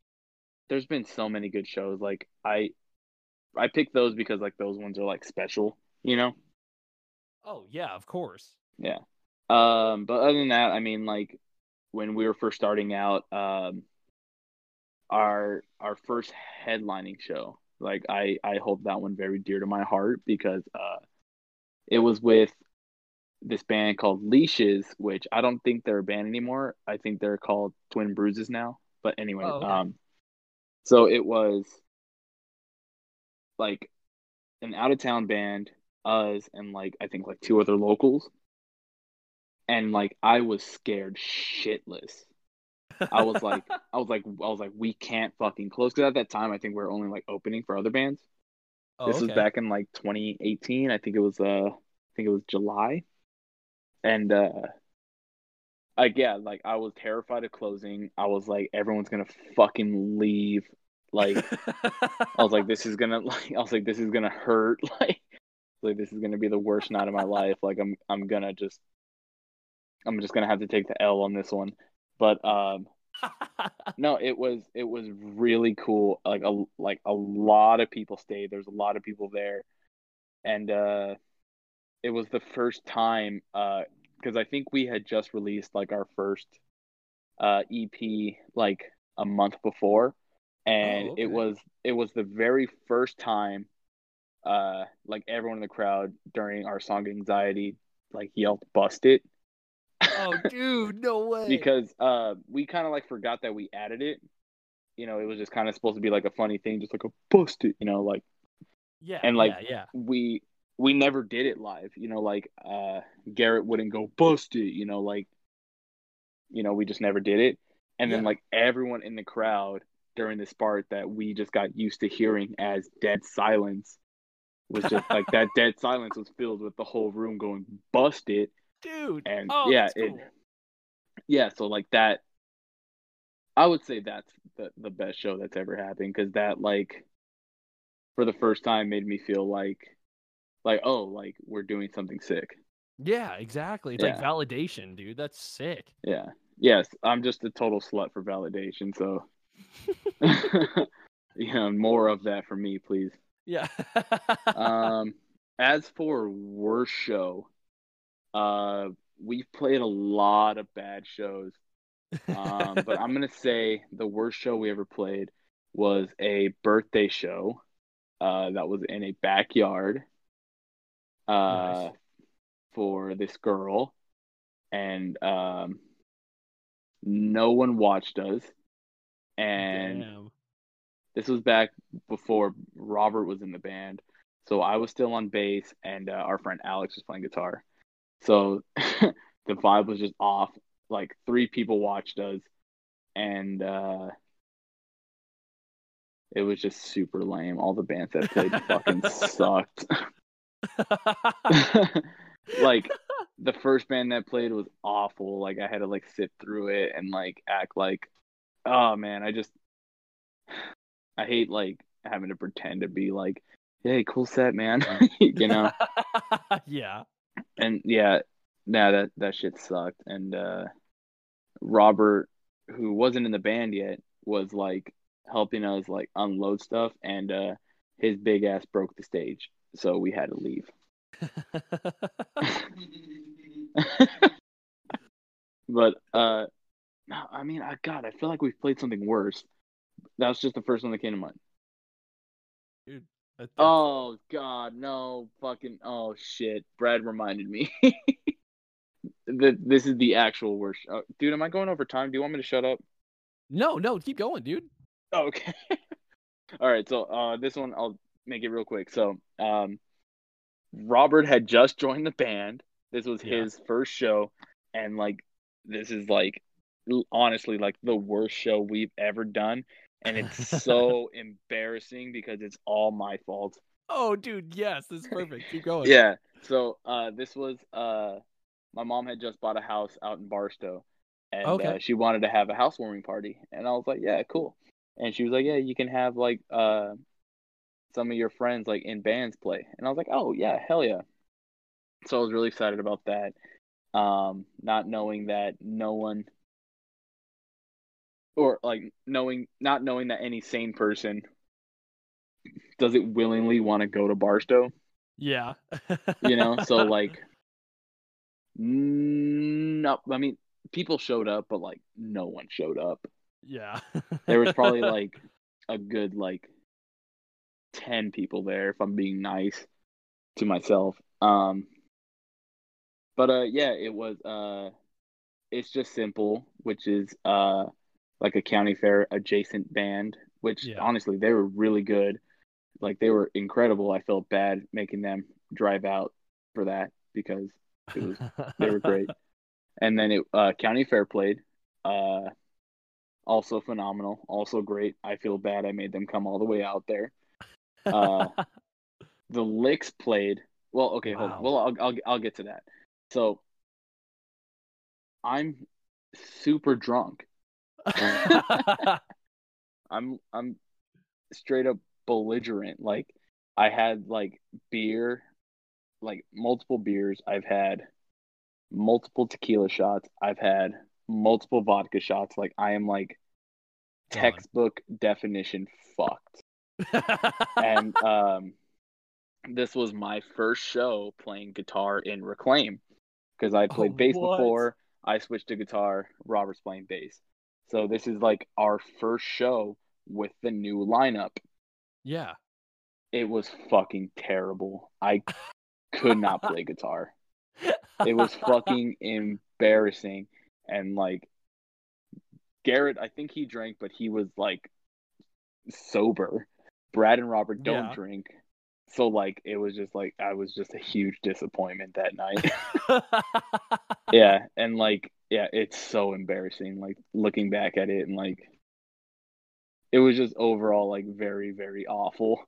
there's been so many good shows like i i picked those because like those ones are like special you know Oh yeah, of course. Yeah. Um, but other than that, I mean, like when we were first starting out, um, our our first headlining show, like I I hold that one very dear to my heart because uh, it was with this band called Leashes, which I don't think they're a band anymore. I think they're called Twin Bruises now. But anyway, Oh, okay. um, so it was like an out of town band, us, and like I think like two other locals. And like I was scared shitless. I was like, I was like, I was like, we can't fucking close. Because at that time, I think we are only like opening for other bands. oh, this was back in like 2018. I think it was uh, I think it was July, and uh, like yeah, like I was terrified of closing. I was like, everyone's gonna fucking leave. Like I was like, this is gonna like, I was like, this is gonna hurt. Like, like this is gonna be the worst night of my life. Like I'm, I'm gonna just, I'm just gonna have to take the L on this one. But um, no, it was it was really cool. Like a like a lot of people stayed. There's a lot of people there, and uh, it was the first time uh, because I think we had just released like our first uh EP like a month before, and Oh, it was it was the very first time uh like everyone in the crowd during our song anxiety like yelled bust it oh, dude, no way. because uh we kind of like forgot that we added it you know it was just kind of supposed to be like a funny thing just like a bust it you know like yeah, and, like, yeah, yeah. we we never did it live you know like uh garrett wouldn't go bust it you know like you know we just never did it and then Yeah. like everyone in the crowd during this part that we just got used to hearing as dead silence was just like that dead silence was filled with the whole room going bust it dude. and oh, yeah it cool. yeah so like that i would say that's the, the best show that's ever happened because that like for the first time made me feel like like oh like we're doing something sick Yeah, exactly. It's like validation, dude. That's sick. yeah yes i'm just a total slut for validation so you know more of that for me please Yeah. um as for worst show uh we've played a lot of bad shows um, but I'm gonna say the worst show we ever played was a birthday show uh, that was in a backyard uh, Nice. for this girl, and um, no one watched us. And Damn. this was back before Robert was in the band, So I was still on bass, and uh, our friend Alex was playing guitar. So the vibe was just off. Like three people watched us, and uh, it was just super lame. All the bands that played fucking sucked. like the first band that played was awful. Like I had to like sit through it and like act like, oh man, I just I hate like having to pretend to be like, hey, cool set, man. you know? yeah. And yeah, nah, that that shit sucked. And uh Robert, who wasn't in the band yet, was like helping us like unload stuff and uh his big ass broke the stage. So we had to leave. but uh no, I mean I god, I feel like we've played something worse. That was just the first one that came to mind. Dude, that- Oh god, no fucking oh shit. Brad reminded me. that this is the actual worst. Uh, dude, am I going over time? Do you want me to shut up? no, no, keep going, dude. Okay. All right, so uh this one I'll make it real quick. So, um Robert had just joined the band. This was Yeah. his first show and like this is like honestly like the worst show we've ever done and it's so embarrassing because it's all my fault. Oh, dude, yes, this is perfect. Keep going. Yeah. So uh, this was uh, my mom had just bought a house out in Barstow, and Okay. uh, she wanted to have a housewarming party, and I was like, yeah, cool. And she was like, yeah, you can have like uh, some of your friends like in bands play, and I was like, oh yeah, hell yeah. So I was really excited about that, um, not knowing that no one. Or like knowing, not knowing that any sane person does it willingly want to go to Barstow Yeah. you know so like no i mean people showed up but like no one showed up yeah. there was probably like a good like 10 people there if i'm being nice to myself um but uh yeah it was uh it's just simple which is uh like a county fair adjacent band which Yeah. honestly they were really good like they were incredible i felt bad making them drive out for that because it was they were great. And then it uh, County Fair played, uh, also phenomenal, also great. I feel bad I made them come all the way out there. Uh, The Licks played. Well, okay, hold on. Well, I'll, I'll I'll get to that. So I'm super drunk. I'm I'm straight up belligerent. Like I had like beer, like multiple beers. I've had multiple tequila shots. I've had multiple vodka shots. Like I am like textbook definition fucked. And um this was my first show playing guitar in Reclaim because I played Oh, bass what? before. I switched to guitar. Robert's playing bass. So this is like our first show with the new lineup. yeah. It was fucking terrible. I could not play guitar. It was fucking embarrassing. And like Garrett, I think he drank, but he was like sober. Brad and Robert don't Yeah. drink. So like it was just like I was just a huge disappointment that night. yeah, and like yeah, it's so embarrassing like looking back at it and like it was just overall like very very awful.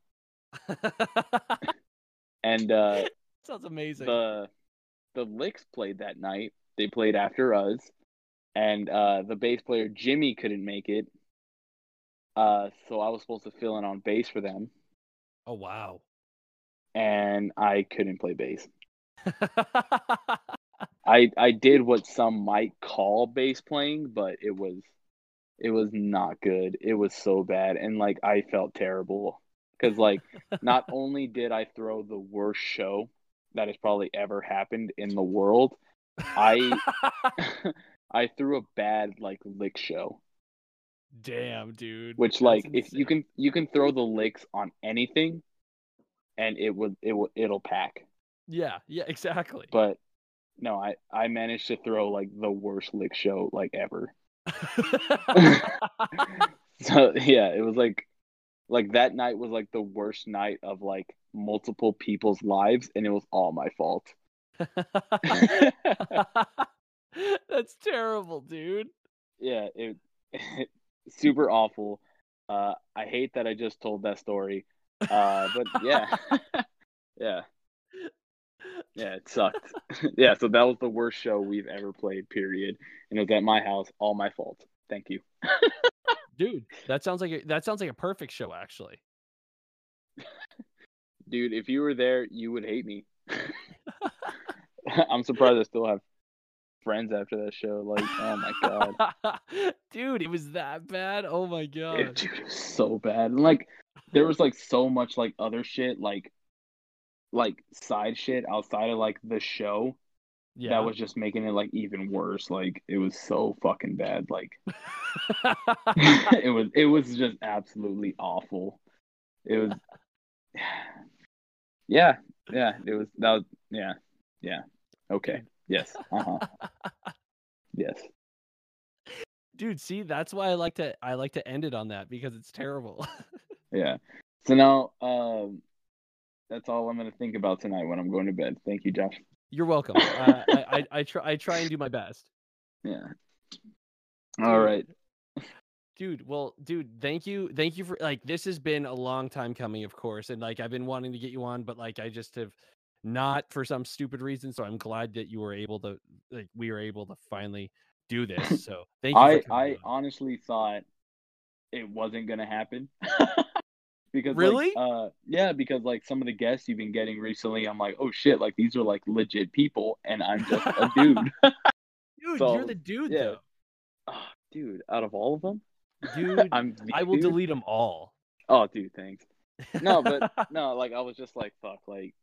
And uh Sounds amazing. the the Licks played that night. They played after us, and uh, the bass player Jimmy couldn't make it. Uh, so I was supposed to fill in on bass for them, oh wow. and I couldn't play bass. I I did what some might call bass playing, but it was it was not good. It was so bad, and like I felt terrible because like not only did I throw the worst show that has probably ever happened in the world, I I threw a bad like lick show. Damn, dude. Which That's like if you can you can throw the licks on anything, and it would it will it'll pack. Yeah, yeah, exactly. But no, I I managed to throw like the worst lick show like ever. So yeah, it was like like that night was like the worst night of like multiple people's lives, and it was all my fault. That's terrible, dude. Yeah, it super awful. Uh, I hate that I just told that story. Uh, but yeah, yeah, yeah, it sucked. yeah, so that was the worst show we've ever played. Period. And it was at my house. All my fault. Thank you. dude, that sounds like a, that sounds like a perfect show, actually. Dude, if you were there, you would hate me. I'm surprised I still have friends after that show. Like, oh my god, dude, it was that bad. Oh my god, it, dude, it was so bad. And like, there was like so much like other shit, like, like side shit outside of like the show. Yeah. That was just making it like even worse. Like it was so fucking bad. Like it was it was just absolutely awful. It was Yeah, yeah, it was that was yeah. Yeah. Okay. Yes. Uh-huh. yes. Dude, see, that's why I like to I like to end it on that because it's terrible. yeah. So now um that's all I'm gonna think about tonight when I'm going to bed. Thank you, Josh. You're welcome. uh, I, I I try I try and do my best. Yeah. All dude, right. Dude, well, dude, thank you. Thank you for like this has been a long time coming, of course. And like I've been wanting to get you on, but like I just have not for some stupid reason. So I'm glad that you were able to like we were able to finally do this. So thank you. I I on. honestly thought it wasn't gonna happen. because really, like, uh, yeah, because like some of the guests you've been getting recently, I'm like, oh shit, like these are like legit people, and I'm just a dude. dude, so, you're the dude yeah. though. Oh, dude, out of all of them, dude, I'm I will dude. delete them all. Oh, dude, thanks. No, but no, like I was just like, fuck, like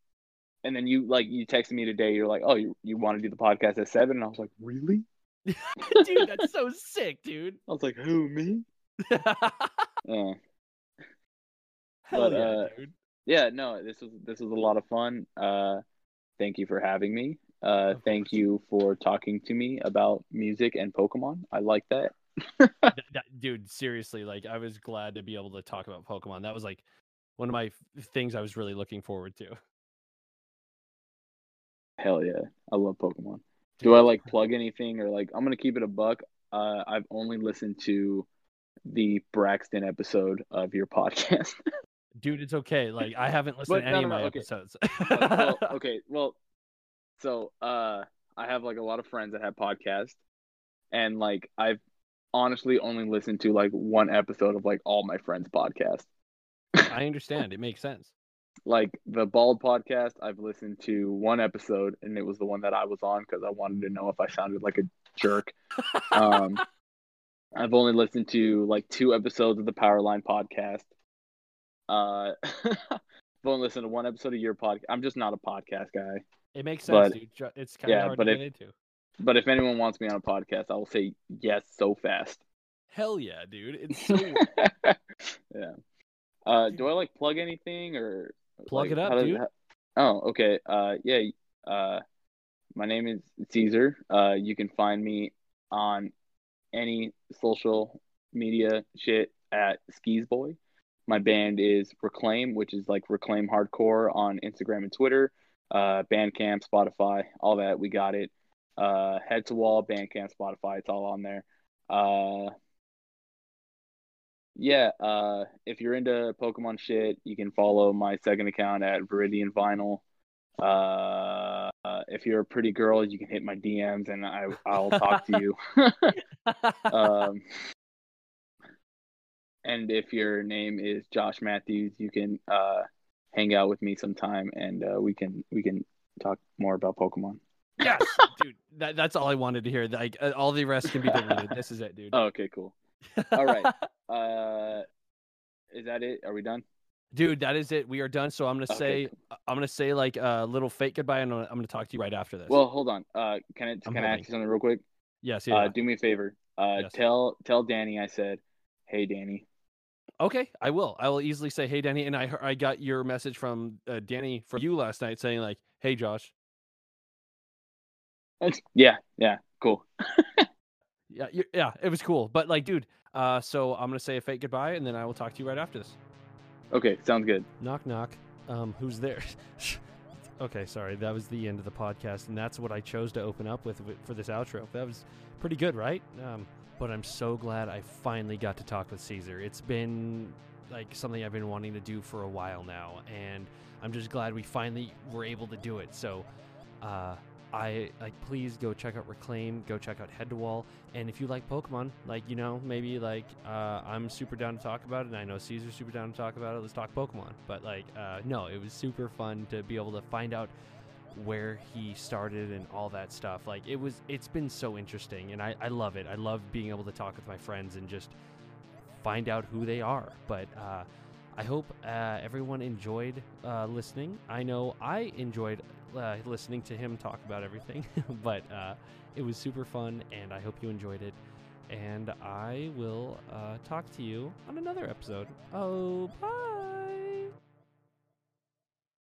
and then you like you texted me today. You're like, oh, you you want to do the podcast at seven? And I was like, really? dude, that's so sick, dude. I was like, who me? yeah. Hell but, yeah, uh, dude. Yeah, no, this was this was a lot of fun. Uh, thank you for having me. Uh, thank you for talking to me about music and Pokemon. I like that. that, that. Dude, seriously, like I was glad to be able to talk about Pokemon. That was like one of my things I was really looking forward to. Hell yeah, I love Pokemon. Do I like plug anything or like I'm gonna keep it a buck? Uh, I've only listened to the Braxton episode of your podcast. Dude, it's okay. Like I haven't listened but, to any no, no, of my okay. episodes. but, well, okay, well, so uh, I have like a lot of friends that have podcasts, and like I've honestly only listened to like one episode of like all my friends' podcasts. I understand. It makes sense like the bald podcast i've listened to one episode and it was the one that i was on because i wanted to know if i sounded like a jerk. Um i've only listened to like two episodes of the powerline podcast. Uh i've only listened to one episode of your podcast i'm just not a podcast guy. It makes sense but, dude. It's kind of yeah, hard but to if, get into. but if anyone wants me on a podcast i will say yes so fast. Hell yeah dude. It's so yeah. Uh, do I like plug anything or Plug like, it up, dude. oh, okay. Uh, yeah. Uh, my name is Caesar. Uh, you can find me on any social media shit at Skis Boy. My band is Reclaim, which is like Reclaim Hardcore on Instagram and Twitter. Uh, Bandcamp, Spotify, all that. We got it. Uh, Head to Wall, Bandcamp, Spotify. It's all on there. Uh, yeah, uh, if you're into Pokemon shit, you can follow my second account at Viridian Vinyl. Uh, if you're a pretty girl, you can hit my DMs and I I'll talk to you. um, and if your name is Josh Matthews, you can uh, hang out with me sometime and uh, we can we can talk more about Pokemon. yes, dude. That, that's all I wanted to hear. Like uh, all the rest can be deleted. This is it, dude. Oh, okay, cool. All right. Uh, is that it? Are we done? Dude, that is it. We are done. So I'm gonna okay. say I'm gonna say like a little fake goodbye, and I'm gonna talk to you right after this. Well, hold on. Uh, can I I'm can holding. I ask you something real quick? Yes. Yeah. Uh, do me a favor. Uh, yes. tell tell Danny I said, hey Danny. Okay, I will. I will easily say, hey Danny, and I I got your message from uh, Danny from you last night saying like, hey Josh. Yeah. Yeah. Cool. yeah, yeah, it was cool. But like, dude, uh, so I'm gonna say a fake goodbye, and then I will talk to you right after this. Okay, sounds good. Knock knock. Um, who's there? okay, sorry. That was the end of the podcast, and that's what I chose to open up with for this outro. That was pretty good, right? Um, but I'm so glad I finally got to talk with Caesar. It's been like something I've been wanting to do for a while now, and I'm just glad we finally were able to do it. So, uh, I like please go check out Reclaim, go check out Head to Wall, and if you like Pokemon, like you know maybe like uh, I'm super down to talk about it, and I know Caesar's super down to talk about it. Let's talk Pokemon. But like uh, no, it was super fun to be able to find out where he started and all that stuff. Like it was, it's been so interesting, and I I love it. I love being able to talk with my friends and just find out who they are. But uh, I hope uh, everyone enjoyed uh, listening. I know I enjoyed uh, listening to him talk about everything, but uh, it was super fun, and I hope you enjoyed it. And I will uh, talk to you on another episode. Oh, bye.